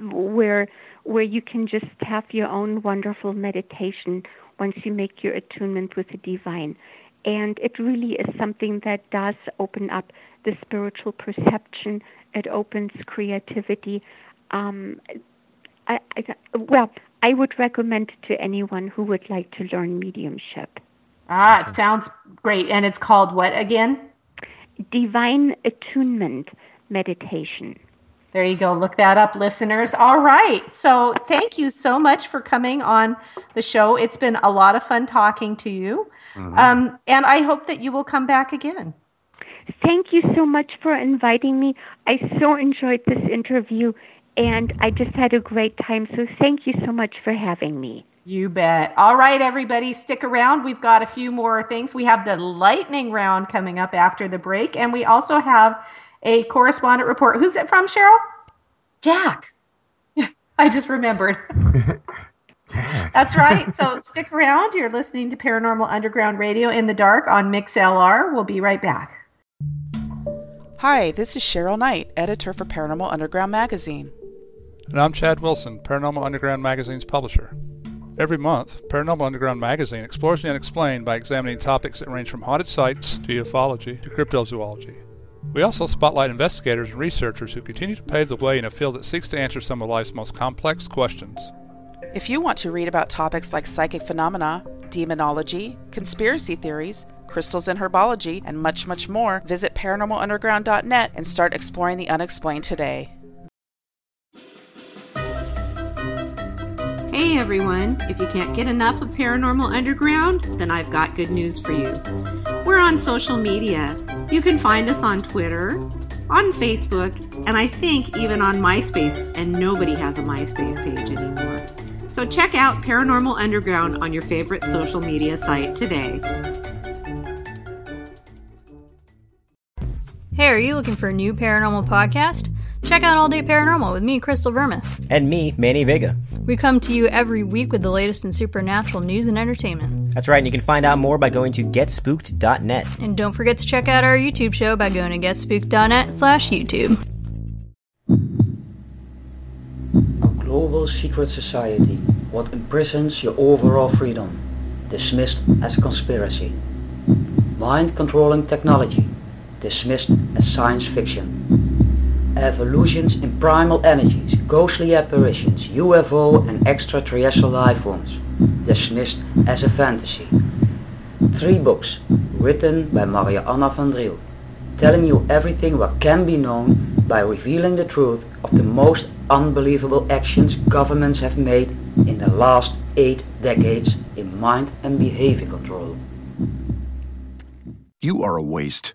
where where you can just have your own wonderful meditation once you make your attunement with the divine. And it really is something that does open up the spiritual perception. It opens creativity. Um, I, I, well, I would recommend it to anyone who would like to learn mediumship. Ah, it sounds great. And it's called what again? Divine attunement meditation. There you go. Look that up, listeners. All right. So thank you so much for coming on the show. It's been a lot of fun talking to you. Um, and I hope that you will come back again. Thank you so much for inviting me. I so enjoyed this interview and I just had a great time. So thank you so much for having me. You bet. All right, everybody, stick around. We've got a few more things. We have the lightning round coming up after the break, and we also have a correspondent report. Who's it from, Cheryl? Jack. I just remembered. That's right. So stick around. You're listening to Paranormal Underground Radio in the Dark on MixLR. We'll be right back. Hi, this is Cheryl Knight, editor for Paranormal Underground magazine. And I'm Chad Wilson, Paranormal Underground magazine's publisher. Every month, Paranormal Underground magazine explores the unexplained by examining topics that range from haunted sites to ufology to cryptozoology. We also spotlight investigators and researchers who continue to pave the way in a field that seeks to answer some of life's most complex questions. If you want to read about topics like psychic phenomena, demonology, conspiracy theories, crystals and herbology, and much, much more, visit paranormalunderground.net and start exploring the unexplained today. Hey everyone, if you can't get enough of Paranormal Underground, then I've got good news for you. We're on social media. You can find us on Twitter, on Facebook, and I think even on MySpace, and nobody has a MySpace page anymore. So check out Paranormal Underground on your favorite social media site today. Hey, are you looking for a new paranormal podcast? Check out All Day Paranormal with me, Crystal Vermis. And me, Manny Vega. We come to you every week with the latest in supernatural news and entertainment. That's right, and you can find out more by going to getspooked.net. And don't forget to check out our YouTube show by going to getspooked.net slash YouTube. A global secret society. What imprisons your overall freedom. Dismissed as a conspiracy. Mind controlling technology. Dismissed as science fiction. Evolutions in primal energies, ghostly apparitions, UFO and extraterrestrial life forms. Dismissed as a fantasy. Three books written by Maria Anna van Driel, telling you everything what can be known by revealing the truth of the most unbelievable actions governments have made in the last eight decades in mind and behavior control. You are a waste,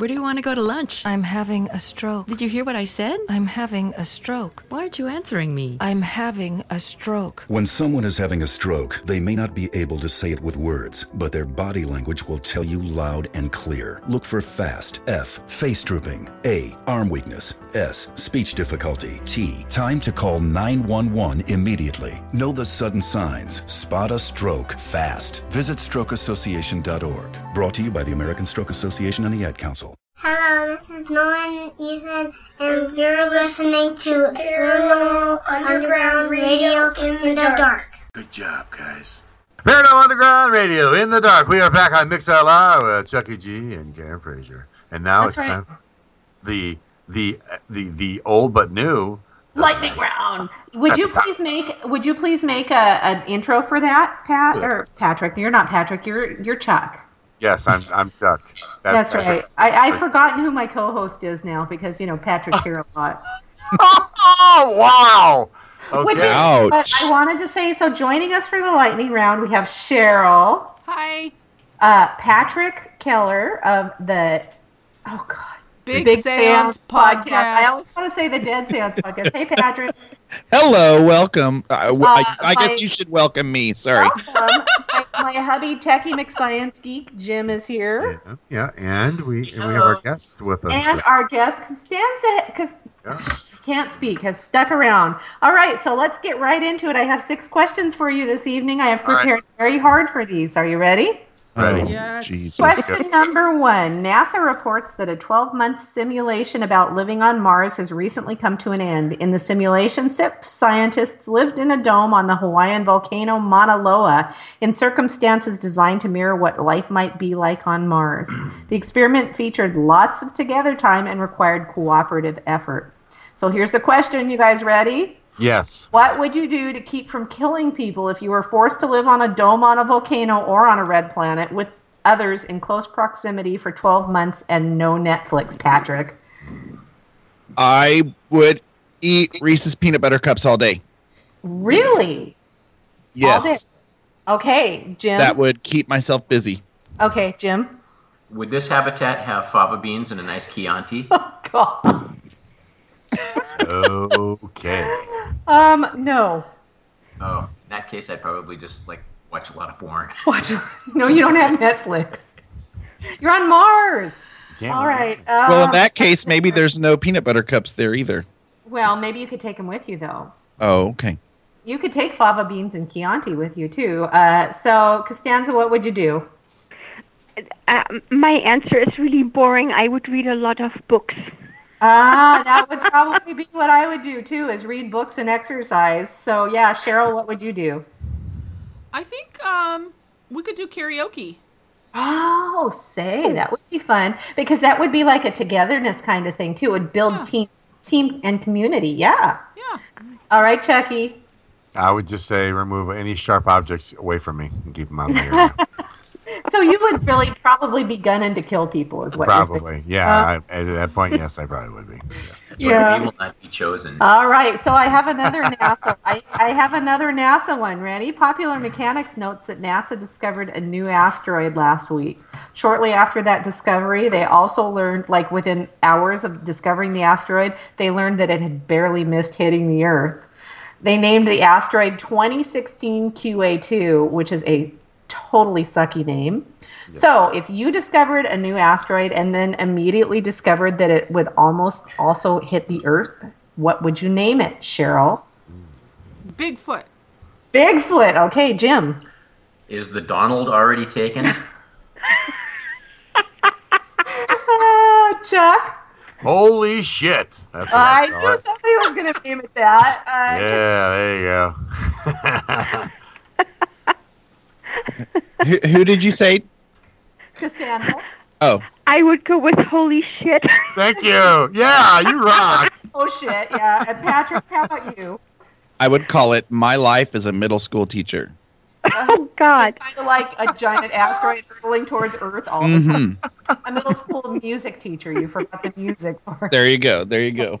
Where do you want to go to lunch? I'm having a stroke. Did you hear what I said? I'm having a stroke. Why aren't you answering me? I'm having a stroke. When someone is having a stroke, they may not be able to say it with words, but their body language will tell you loud and clear. Look for FAST, F, face drooping, A, arm weakness, S, speech difficulty, T, time to call 911 immediately. Know the sudden signs. Spot a stroke fast. Visit strokeassociation.org. Brought to you by the American Stroke Association and the Ad Council. Hello, this is Nolan Ethan, and you're listening to Paranormal Underground Radio in the Dark. Good job, guys. Paranormal Underground Radio in the dark. We are back on Mixer Live with Chucky G and Karen Fraser, and now That's it's right. time for the the the the old but new. Lightning round. Would you please make Would you please make a, an intro for that, Pat or Patrick? You're not Patrick. You're you're Chuck. Yes, I'm I'm Chuck. That's, right. I, I've forgotten who my co-host is now because you know Patrick's here a lot. Oh wow! Okay. Which is, but I wanted to say so. Joining us for the lightning round, we have Cheryl. Hi. Uh, Patrick Keller of the oh god, Big Seance Podcast. I always want to say the Dead Seance podcast. Hey, Patrick. Hello, welcome. Uh, Uh, I my- guess you should welcome me. Sorry. Welcome. my, my hubby, Techie McScience Geek, Jim is here, Yeah, and we and we have our guests with us. and our guest Konstanza, because can't speak, has stuck around. All right, so let's get right into it. I have six questions for you this evening. I have All right. prepared very hard for these. Are you ready? Ready? Oh, yes. Jesus. Question number one NASA reports that a 12 month simulation about living on Mars has recently come to an end. In the simulation, six scientists lived in a dome on the Hawaiian volcano Mauna Loa in circumstances designed to mirror what life might be like on Mars. The experiment featured lots of together time and required cooperative effort. So here's the question. You guys ready? Yes. What would you do to keep from killing people if you were forced to live on a dome on a volcano or on a red planet with others in close proximity for 12 months and no Netflix, Patrick? I would eat Reese's peanut butter cups all day. Really? Yes. All day? Okay, Jim. That would keep myself busy. Okay, Jim. Would this habitat have fava beans and a nice Chianti? Oh, God. Okay. Um, no. Oh, in that case, I'd probably just like watch a lot of porn. What? No, you don't have Netflix. You're on Mars. Can't All right. well, in that case, maybe there's no peanut butter cups there either. Well, maybe you could take them with you, though. Oh, okay. You could take fava beans and Chianti with you, too. Uh, so, Konstanza, what would you do? Uh, my answer is really boring. I would read a lot of books. Ah, that would probably be what I would do too, is read books and exercise. So yeah, Cheryl, what would you do? I think um, we could do karaoke. Oh, say that would be fun because that would be like a togetherness kind of thing too. It would build team, team and community. Yeah. Yeah. All right, Chucky. I would just say remove any sharp objects away from me and keep them out of my area. So you would really probably be gunning to kill people, is what you're saying. Probably. Yeah. Uh, I, at that point, yes, I probably would be. That's Yeah. why will not be chosen. All right, so I have another NASA. I, I have another NASA one. Ready? Popular Mechanics notes that NASA discovered a new asteroid last week. Shortly after that discovery, they also learned, like within hours of discovering the asteroid, they learned that it had barely missed hitting the Earth. They named the asteroid 2016 QA2, which is a totally sucky name. So, if you discovered a new asteroid and then immediately discovered that it would almost also hit the Earth, what would you name it, Cheryl? Bigfoot. Bigfoot. Okay, Jim. Is the Donald already taken? Uh, Chuck. Holy shit. That's what I I knew it. somebody was going to name it that. Uh, Yeah, there you go. who, who did you say? Konstanza. Oh, I would go with holy shit. Thank you. Yeah, you rock. Oh, shit. Yeah. And Patrick, how about you? I would call it My Life as a Middle School Teacher. Oh, God. Kind of like a giant asteroid hurtling towards Earth all the time. hmm A middle school music teacher. You forgot the music part. There you go. There you go.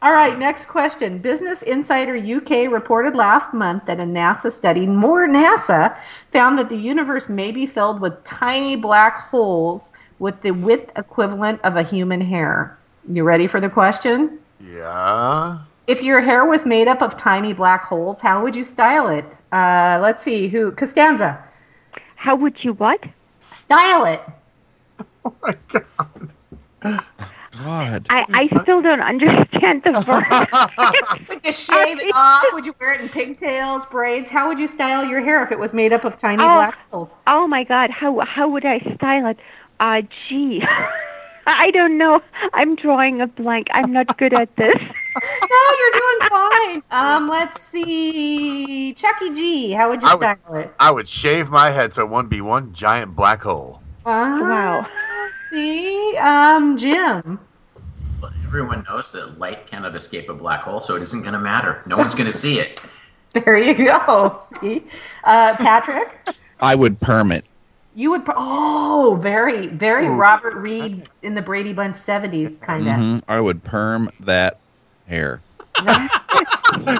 All right, next question. Business Insider UK reported last month that a NASA study, more NASA, found that the universe may be filled with tiny black holes with the width equivalent of a human hair? You ready for the question? Yeah. If your hair was made up of tiny black holes, how would you style it? Uh, let's see who Konstanza. How would you what? Style it. Oh my God. I, I still don't understand the verb. Would you shave it off? Would you wear it in pigtails, braids? How would you style your hair if it was made up of tiny Oh. black holes? oh my God, how how would I style it? Uh, gee, I don't know. I'm drawing a blank. I'm not good at this. No, you're doing fine. Um, let's see. Chucky G, how would you I would- style it? I would shave my head so it wouldn't be one giant black hole. wow. See, um, Jim. Everyone knows that light cannot escape a black hole, so it isn't going to matter. No one's going to see it. There you go. See, uh, Patrick, I would perm it. you would. Pro- oh, very, very Ooh. Robert Reed in the Brady Bunch '70s kind of. Mhm. I would perm that hair. You're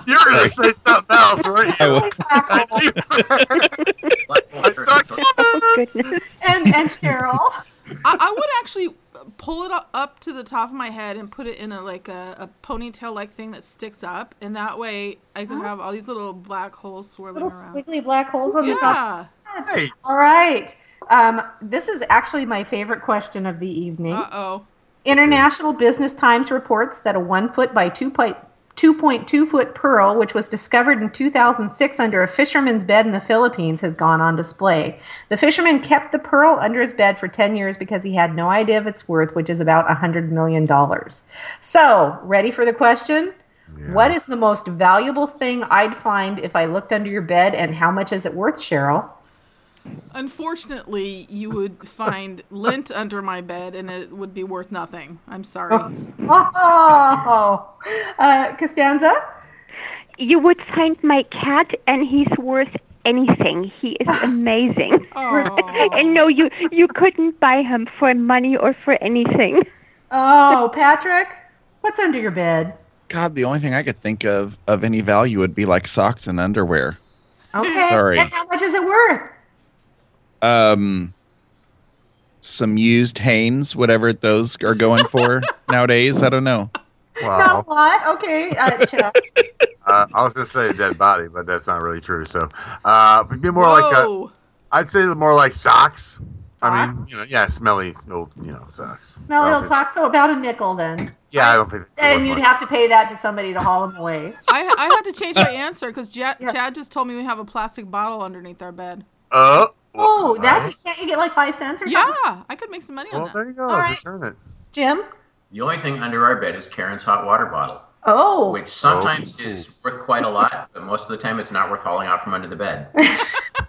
gonna say something else, weren't you? oh goodness. And and Cheryl. I, I would actually pull it up, up to the top of my head and put it in a like a, a ponytail like thing that sticks up, and that way I could have all these little black holes swirling Little around. squiggly black holes on the top. Yeah. All right. Um, this is actually my favorite question of the evening. Uh oh. International Business Times reports that a one foot by two point. 2.2 foot pearl, which was discovered in 2006 under a fisherman's bed in the Philippines, has gone on display. The fisherman kept the pearl under his bed for 10 years because he had no idea of its worth, which is about $100 million. So, ready for the question? What is the most valuable thing I'd find if I looked under your bed, and how much is it worth, Cheryl? Unfortunately, you would find lint under my bed, and it would be worth nothing. I'm sorry. Oh, uh, Konstanza? You would find my cat, and he's worth anything. He is amazing. Oh. and no, you you couldn't buy him for money or for anything. Oh, Patrick, what's under your bed? God, the only thing I could think of of any value would be like socks and underwear. Okay. Sorry. And how much is it worth? Um, some used Hanes, whatever those are going for nowadays. I don't know. Wow. Not a lot. Okay. Uh, Uh, I was gonna say a dead body, but that's not really true. So, uh, it'd be more like Whoa. a, I'd say more like socks. I mean, you know, yeah, smelly old, you know, socks. No, I don't he'll talk so about a nickel then. Yeah, I don't think. And you'd have to pay that to somebody to haul them away. I, I had to change my answer because Chad, Chad just told me we have a plastic bottle underneath our bed. Uh, Oh, that can't you get like five cents or something? Yeah, I could make some money on well, that. there you go. All right. Return it. Jim? The only thing under our bed is Karen's hot water bottle, Oh. which sometimes oh. is worth quite a lot, but most of the time it's not worth hauling out from under the bed.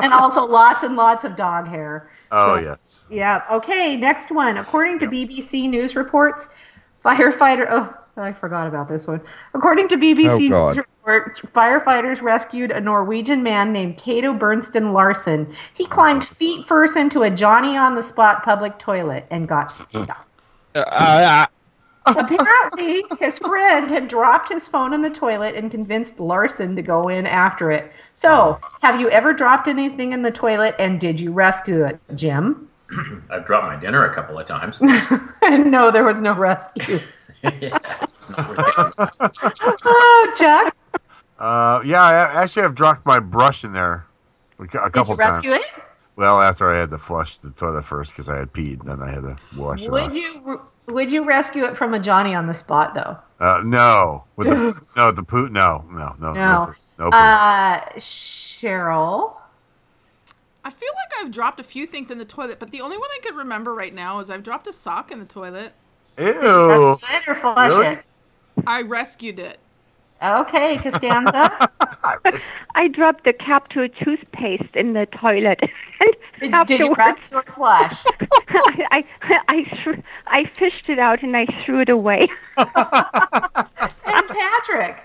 and also lots and lots of dog hair. Oh So- yes. Yeah. Okay, next one. According to BBC News reports, firefighter. Oh, I forgot about this one. According to BBC Oh, God. News reports, firefighters rescued a Norwegian man named Cato Bernstein Larson. He climbed feet first into a Johnny on the spot public toilet and got stuck. Uh, Apparently, his friend had dropped his phone in the toilet and convinced Larson to go in after it. So, have you ever dropped anything in the toilet and did you rescue it, Jim? I've dropped my dinner a couple of times. no, there was no rescue. it's not worth getting. oh, Chuck, Uh, yeah, I actually have dropped my brush in there a couple a did couple you rescue it? Well, after I had to flush the toilet first because I had peed, and then I had to wash it Would you would you rescue it from a Johnny on the spot though? Uh, no, with the no the poo. No, no, no, no, No. no. Uh, Cheryl. I feel like I've dropped a few things in the toilet, but the only one I could remember right now is I've dropped a sock in the toilet. Ew. Rescue it or flush Really? it? I rescued it. Okay, Konstanza. I dropped the cap to a toothpaste in the toilet. And Did, did you afterwards, rescue or flush? I, I, I, I fished it out and I threw it away. and Patrick.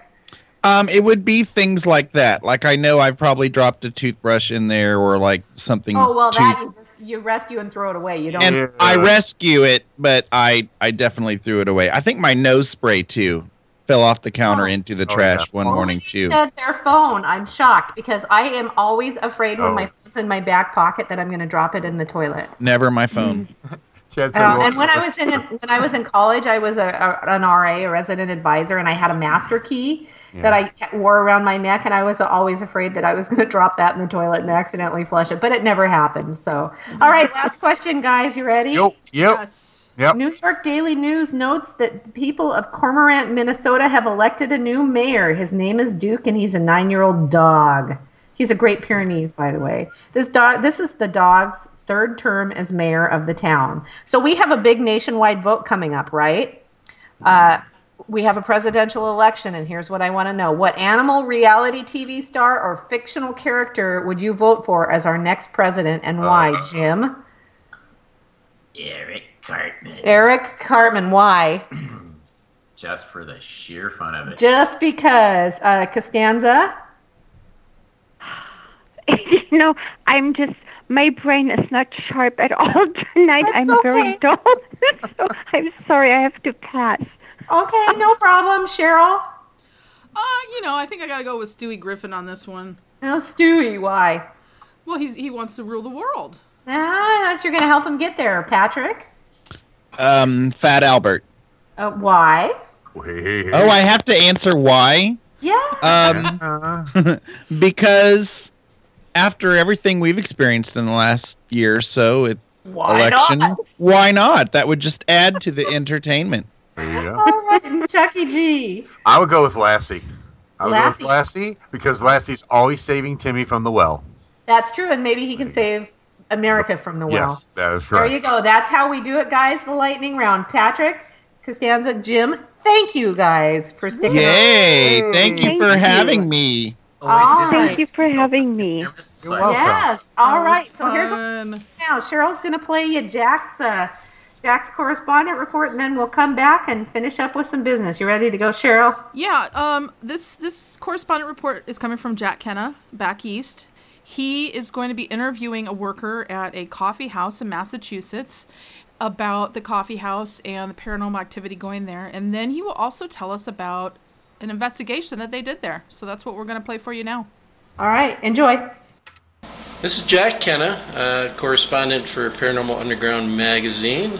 Um, it would be things like that. Like I know I've probably dropped a toothbrush in there or like something. Oh well, tooth- that you just you rescue and throw it away. You don't. and I rescue it, but I I definitely threw it away. I think my nose spray too. Fell off the counter Oh. into the Oh, trash yeah. one morning too. Said their phone. I'm shocked because I am always afraid when Oh. my phone's in my back pocket that I'm going to drop it in the toilet. Never my phone. Chad Uh, and when I was in when I was in college, I was a, a an RA, a resident advisor, and I had a master key that I wore around my neck, and I was always afraid that I was going to drop that in the toilet and accidentally flush it, but it never happened. So, all right, last question, guys. You ready? Yep. Yep. Yep. New York Daily News notes that people of Cormorant, Minnesota have elected a new mayor. His name is Duke, and he's a nine year old dog. He's a Great Pyrenees, by the way. This dog, this is the dog's third term as mayor of the town. So we have a big nationwide vote coming up, right? Uh, we have a presidential election, and here's what I want to know: What animal, reality TV star, or fictional character would you vote for as our next president, and why, Jim? Eric Cartman. Eric Cartman. Why? Just for the sheer fun of it. Just because uh, Konstanza. you know, I'm just my brain is not sharp at all tonight. That's I'm very dull. so I'm sorry, I have to pass. Okay, no problem, Cheryl. Uh, you know, I think I gotta go with Stewie Griffin on this one. No, Stewie. Why? Well, he's he wants to rule the world. Ah, that's you're going to help him get there, Patrick. Um, Fat Albert. Uh, why? Oh, I have to answer why. Yeah. Um, because after everything we've experienced in the last year or so, it, Why election, not? why not? That would just add to the entertainment. There you go. All right, Chucky G. I would go with Lassie. I would Lassie. go with Lassie because Lassie's always saving Timmy from the well. That's true, and maybe he can save America from the well. Yes, that is correct. There you go. That's how we do it, guys. The lightning round. Patrick, Konstanza, Jim. Thank you guys for sticking. Yay! around. Thank you Thank for you. having me. All Thank you for having me. You're welcome. Yes. All That was. So here goes now. Cheryl's going to play you Jack's uh, Jack's correspondent report, and then we'll come back and finish up with some business. You ready to go, Cheryl? Yeah, um, this this correspondent report is coming from Jack Kenna back east. He is going to be interviewing a worker at a coffee house in Massachusetts about the coffee house and the paranormal activity going there, and then he will also tell us about an investigation that they did there. So that's what we're going to play for you now. All right. Enjoy. This is Jack Kenna, uh, correspondent for Paranormal Underground magazine,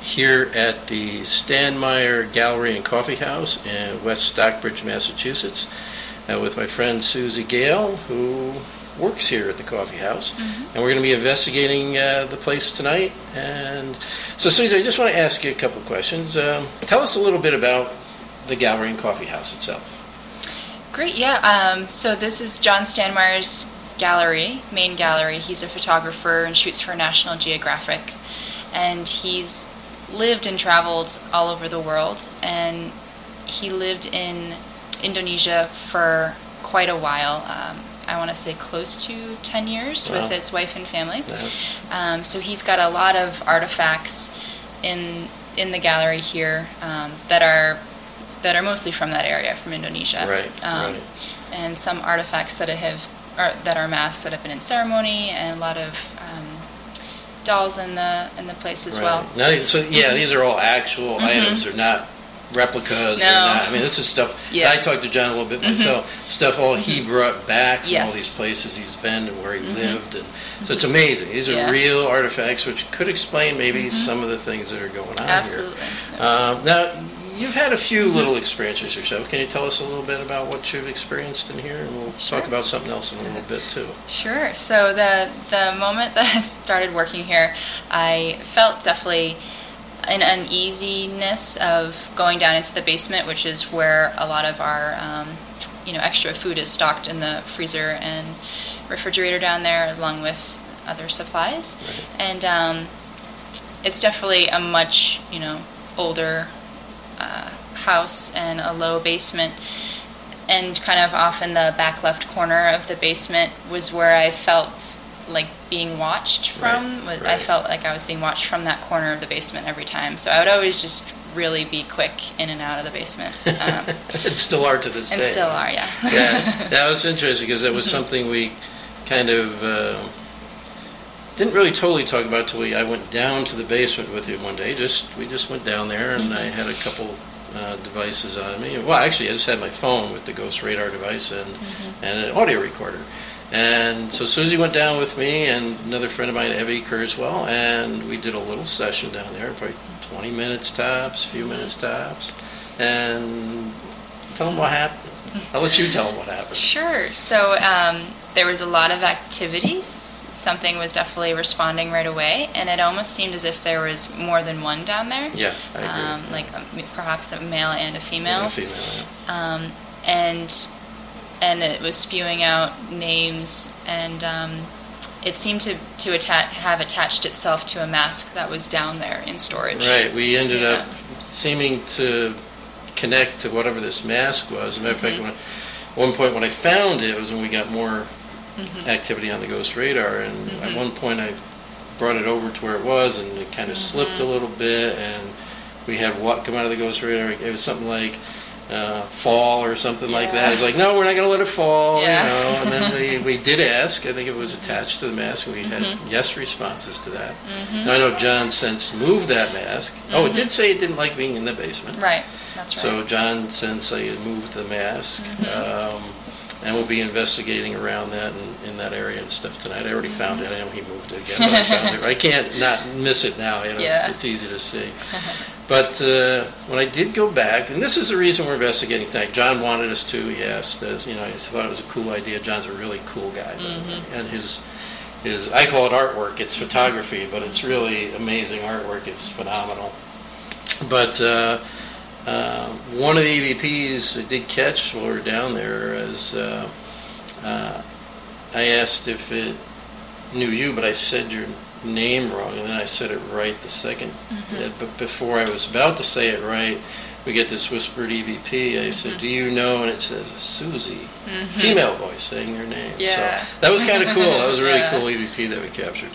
here at the Stanmeyer Gallery and Coffee House in West Stockbridge, Massachusetts, uh, with my friend Susie Gale, who works here at the coffee house. And we're going to be investigating uh, the place tonight. And so, Susie, I just want to ask you a couple of questions. Um, tell us a little bit about the gallery and coffee house itself. Great, yeah. Um, so this is John Stanmeyer's gallery, main gallery. He's a photographer and shoots for National Geographic. And he's lived and traveled all over the world. And he lived in Indonesia for quite a while. Um, I want to say close to 10 years Wow. with his wife and family. Um, so he's got a lot of artifacts in in the gallery here um, that are that are mostly from that area, from Indonesia. Right, Um, right. And some artifacts that have or, that are masks that have been in ceremony, and a lot of um, dolls in the in the place as well. Right. Now, so yeah, these are all actual Mhm. items. They're not replicas. No. They're not, I mean, this is stuff. Yeah. I talked to John a little bit Mhm. myself. Stuff all he brought back from all these places he's been and where he Mhm. lived, and so it's amazing. These are Yeah. real artifacts, which could explain maybe Mhm. some of the things that are going on Absolutely. here. Um, now, you've had a few little experiences yourself. Can you tell us a little bit about what you've experienced in here, and we'll Sure. talk about something else in a little bit too. Sure. So the the moment that I started working here, I felt definitely an uneasiness of going down into the basement, which is where a lot of our um, you know extra food is stocked in the freezer and refrigerator down there, along with other supplies. And um, it's definitely a much you know older uh, house and a low basement and kind of off in the back left corner of the basement was where I felt like being watched from. Right, I felt like I was being watched from that corner of the basement every time. So I would always just really be quick in and out of the basement. Um, and still are to this and day. still are, yeah. yeah, that was interesting because that was something we kind of uh, didn't really totally talk about till we I went down to the basement with you one day. Just we just went down there and I Mhm. had a couple uh, devices on me. Well, actually, I just had my phone with the Ghost Radar device and and an audio recorder. And so Susie went down with me and another friend of mine, Evie Kurzweil, and we did a little session down there, probably 20 minutes tops, a few minutes tops. And tell them what happened. I'll let you tell them what happened. Sure. So um, there was a lot of activities. Something was definitely responding right away, and it almost seemed as if there was more than one down there. Yeah, I agree. Um, like um, perhaps a male and a female. And a female, yeah. Um, and and it was spewing out names, and um, it seemed to to atta- have attached itself to a mask that was down there in storage. Right. We ended Yeah. up seeming to connect to whatever this mask was. As a matter of fact, Mhm. when, one point when I found it was when we got more Mhm. activity on the Ghost Radar, and at Mhm. one point I brought it over to where it was, and it kind of slipped a little bit, and we had what come out of the Ghost Radar. It was something like. Uh, fall or something like that. It's like, no, we're not going to let it fall, Yeah. you know. And then we, we did ask. I think it was attached to the mask, and we had Mhm. yes responses to that. Mhm. Now I know John since moved that mask. Oh, it Mhm. did say it didn't like being in the basement. Right. That's right. So John since I moved the mask, Mhm. um, and we'll be investigating around that in, in that area and stuff tonight. I already found Mm-hmm. it. I know he moved it again, but I found it. I can't not miss it now. You know, Yeah. it's, it's easy to see. But uh, when I did go back, and this is the reason we're investigating tonight. John wanted us to. He asked us. You know, he thought it was a cool idea. John's a really cool guy, by the way. Mhm. and his his I call it artwork. It's photography, but it's really amazing artwork. It's phenomenal. But uh, uh, one of the EVPs I did catch while we were down there is uh, uh, I asked if it knew you, but I said your name wrong, and then I said it right the 2nd Mhm. Uh, But before I was about to say it right, we get this whispered EVP. I said, "Do you know?" And it says Susie, Mhm. female voice saying your name. Yeah. So that was kind of cool. That was a really Yeah. cool EVP that we captured.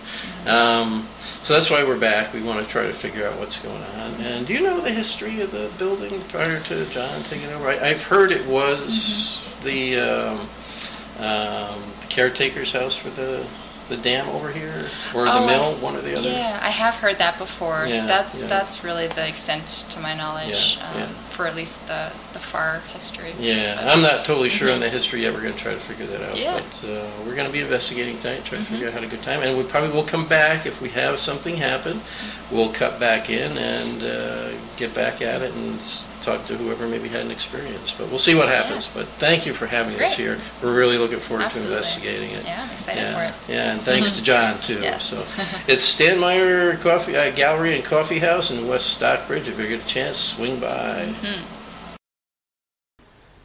Um, so that's why we're back. We want to try to figure out what's going on. And do you know the history of the building prior to John taking over? I, I've heard it was the um, um, caretaker's house for the the dam over here, or the Oh, mill, one or the other. Yeah, I have heard that before. Yeah, that's yeah. that's really the extent to my knowledge, Yeah, um, yeah. for at least the the far history. Yeah, But- I'm not totally sure on Mhm. the history yet. We're going to try to figure that out. Yeah. But uh, we're going to be investigating tonight, try to Mhm. figure out how to good time. And we probably will come back if we have something happen. We'll cut back in and uh, get back at it and talk to whoever maybe had an experience. But we'll see what happens. But thank you for having us here. We're really looking forward Absolutely. to investigating it. Yeah, I'm excited yeah. for it. Yeah, and thanks to John too. Yes. So it's Stanmeyer Coffee uh, Gallery and Coffee House in West Stockbridge. If you get a chance, swing by. Mhm.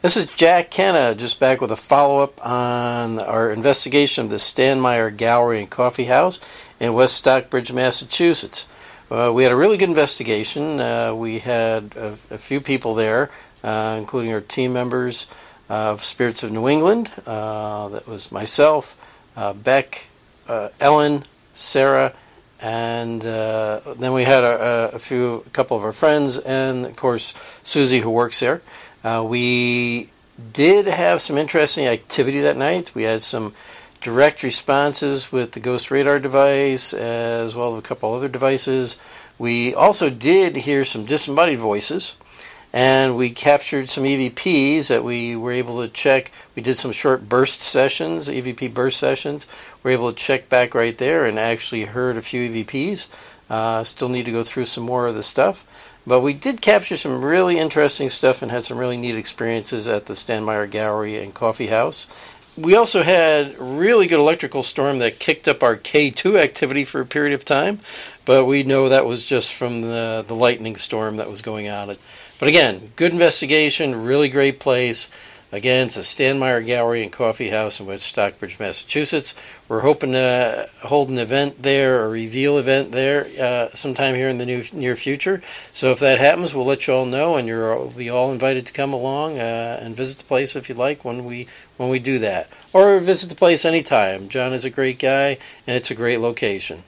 This is Jack Kenna, just back with a follow up on our investigation of the Stanmeyer Gallery and Coffee House in West Stockbridge, Massachusetts. Uh, we had a really good investigation. Uh, we had a, a few people there, uh, including our team members of Spirits of New England. Uh, that was myself, uh, Beck, uh, Ellen, Sarah, and then we had a, a few, a couple of our friends, and of course Susie, who works there. We did have some interesting activity that night. We had some direct responses with the Ghost Radar device, as well as a couple other devices. We also did hear some disembodied voices, and we captured some EVPs that we were able to check. We did some short burst sessions, EVP burst sessions. We were able to check back right there and actually heard a few EVPs. Uh, still need to go through some more of the stuff. But we did capture some really interesting stuff and had some really neat experiences at the Stanmeyer Gallery and Coffee House. We also had really good electrical storm that kicked up our K2 activity for a period of time, but we know that was just from the, the lightning storm that was going on. But again, good investigation, really great place. Again, it's a Stanmeyer Gallery and Coffee House in West Stockbridge, Massachusetts. We're hoping to hold an event there, a reveal event there, uh, sometime here in the new, near future. So if that happens, we'll let you all know, and you're all, be all invited to come along uh, and visit the place if you'd like when we when we do that, or visit the place anytime. John is a great guy, and it's a great location.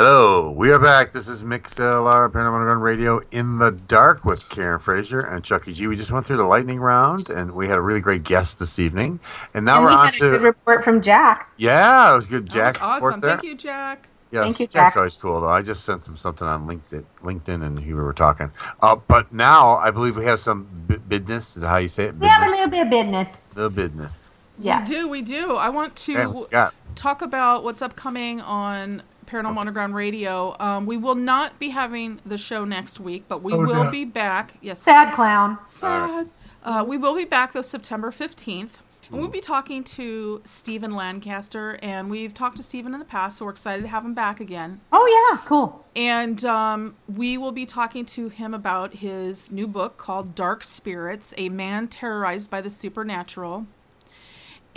Hello, we are back. This is Mix LR Paranormal Underground Radio in the dark with Karen Frazier and Chucky G. We just went through the lightning round, and we had a really great guest this evening. And now and we're we on had a to good report from Jack. yeah, it was good. Jack That's awesome. there. Thank you, Jack. Yes, Thank you, Jack's Jack. always cool though. I just sent him something on LinkedIn, LinkedIn, and he we were talking. Uh, but now I believe we have some b- business. Is that how you say it? We have a Business? little bit of business. Little business. Yeah. We do, we do. I want to Okay, what we got? talk about what's upcoming on Paranormal Underground Radio. Um, we will not be having the show next week, but we Oh, will no. be back. Yes. Sad clown. Sad. Uh, we will be back though September 15th. And we'll be talking to Stephen Lancaster, and we've talked to Stephen in the past, so we're excited to have him back again. Oh yeah, cool. And um, we will be talking to him about his new book called Dark Spirits A Man Terrorized by the Supernatural.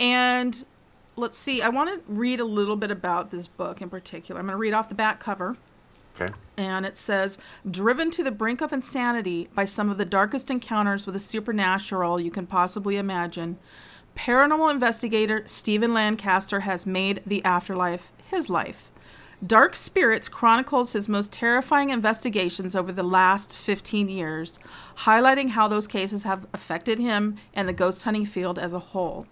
And let's see, I want to read a little bit about this book in particular. I'm going to read off the back cover. Okay. And it says, driven to the brink of insanity by some of the darkest encounters with the supernatural you can possibly imagine, paranormal investigator Stephen Lancaster has made the afterlife his life. Dark Spirits chronicles his most terrifying investigations over the last 15 years, highlighting how those cases have affected him and the ghost hunting field as a whole.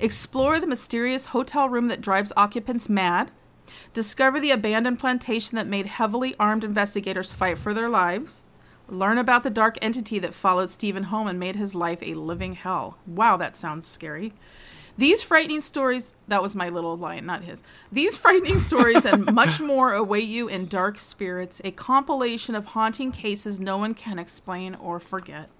Explore the mysterious hotel room that drives occupants mad. Discover the abandoned plantation that made heavily armed investigators fight for their lives. Learn about the dark entity that followed Stephen home and made his life a living hell. Wow, that sounds scary. These frightening stories, that was my little line, not his. These frightening stories and much more await you in Dark Spirits, a compilation of haunting cases no one can explain or forget.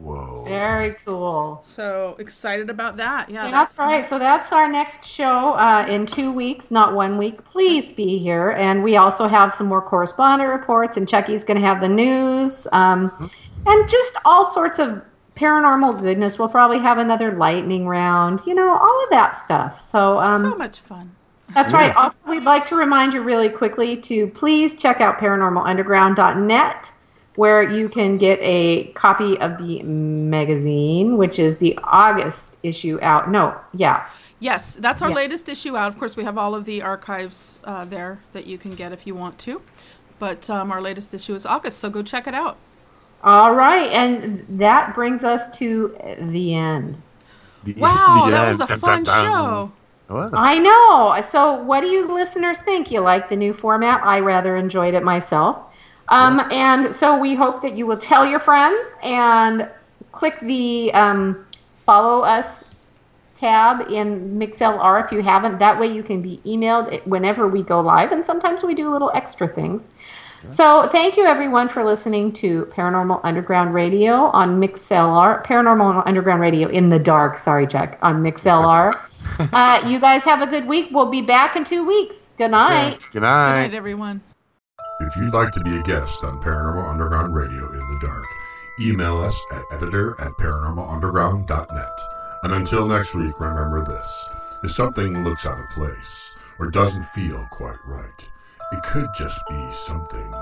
Whoa. Very cool. So excited about that. Yeah, that's, right. So that's our next show uh, in two weeks, not one week. Please be here. And we also have some more correspondent reports, and Chucky's going to have the news um, and just all sorts of paranormal goodness. We'll probably have another lightning round, you know, all of that stuff. So, um, so much fun. That's right. Also, we'd like to remind you really quickly to please check out paranormalunderground.net where you can get a copy of the magazine, which is the August issue out. No, yeah. Yes, that's our Yeah. latest issue out. Of course, we have all of the archives uh, there that you can get if you want to. But um, our latest issue is August, so go check it out. All right. And that brings us to the end. Wow, that was a fun show. It was. I know. So, what do you listeners think? You like the new format? I rather enjoyed it myself. Um, And so, we hope that you will tell your friends and click the um, follow us tab in MixLR if you haven't. That way, you can be emailed whenever we go live. And sometimes we do little extra things. So, thank you everyone for listening to Paranormal Underground Radio on MixLR. Paranormal Underground Radio in the dark. Sorry, Jack, on MixLR. uh, you guys have a good week. We'll be back in two weeks. Good night. Good Good night. night, everyone. If you'd like to be a guest on Paranormal Underground Radio in the dark, email us at editor at paranormalunderground.net. And until next week, remember this. If something looks out of place or doesn't feel quite right, it could just be something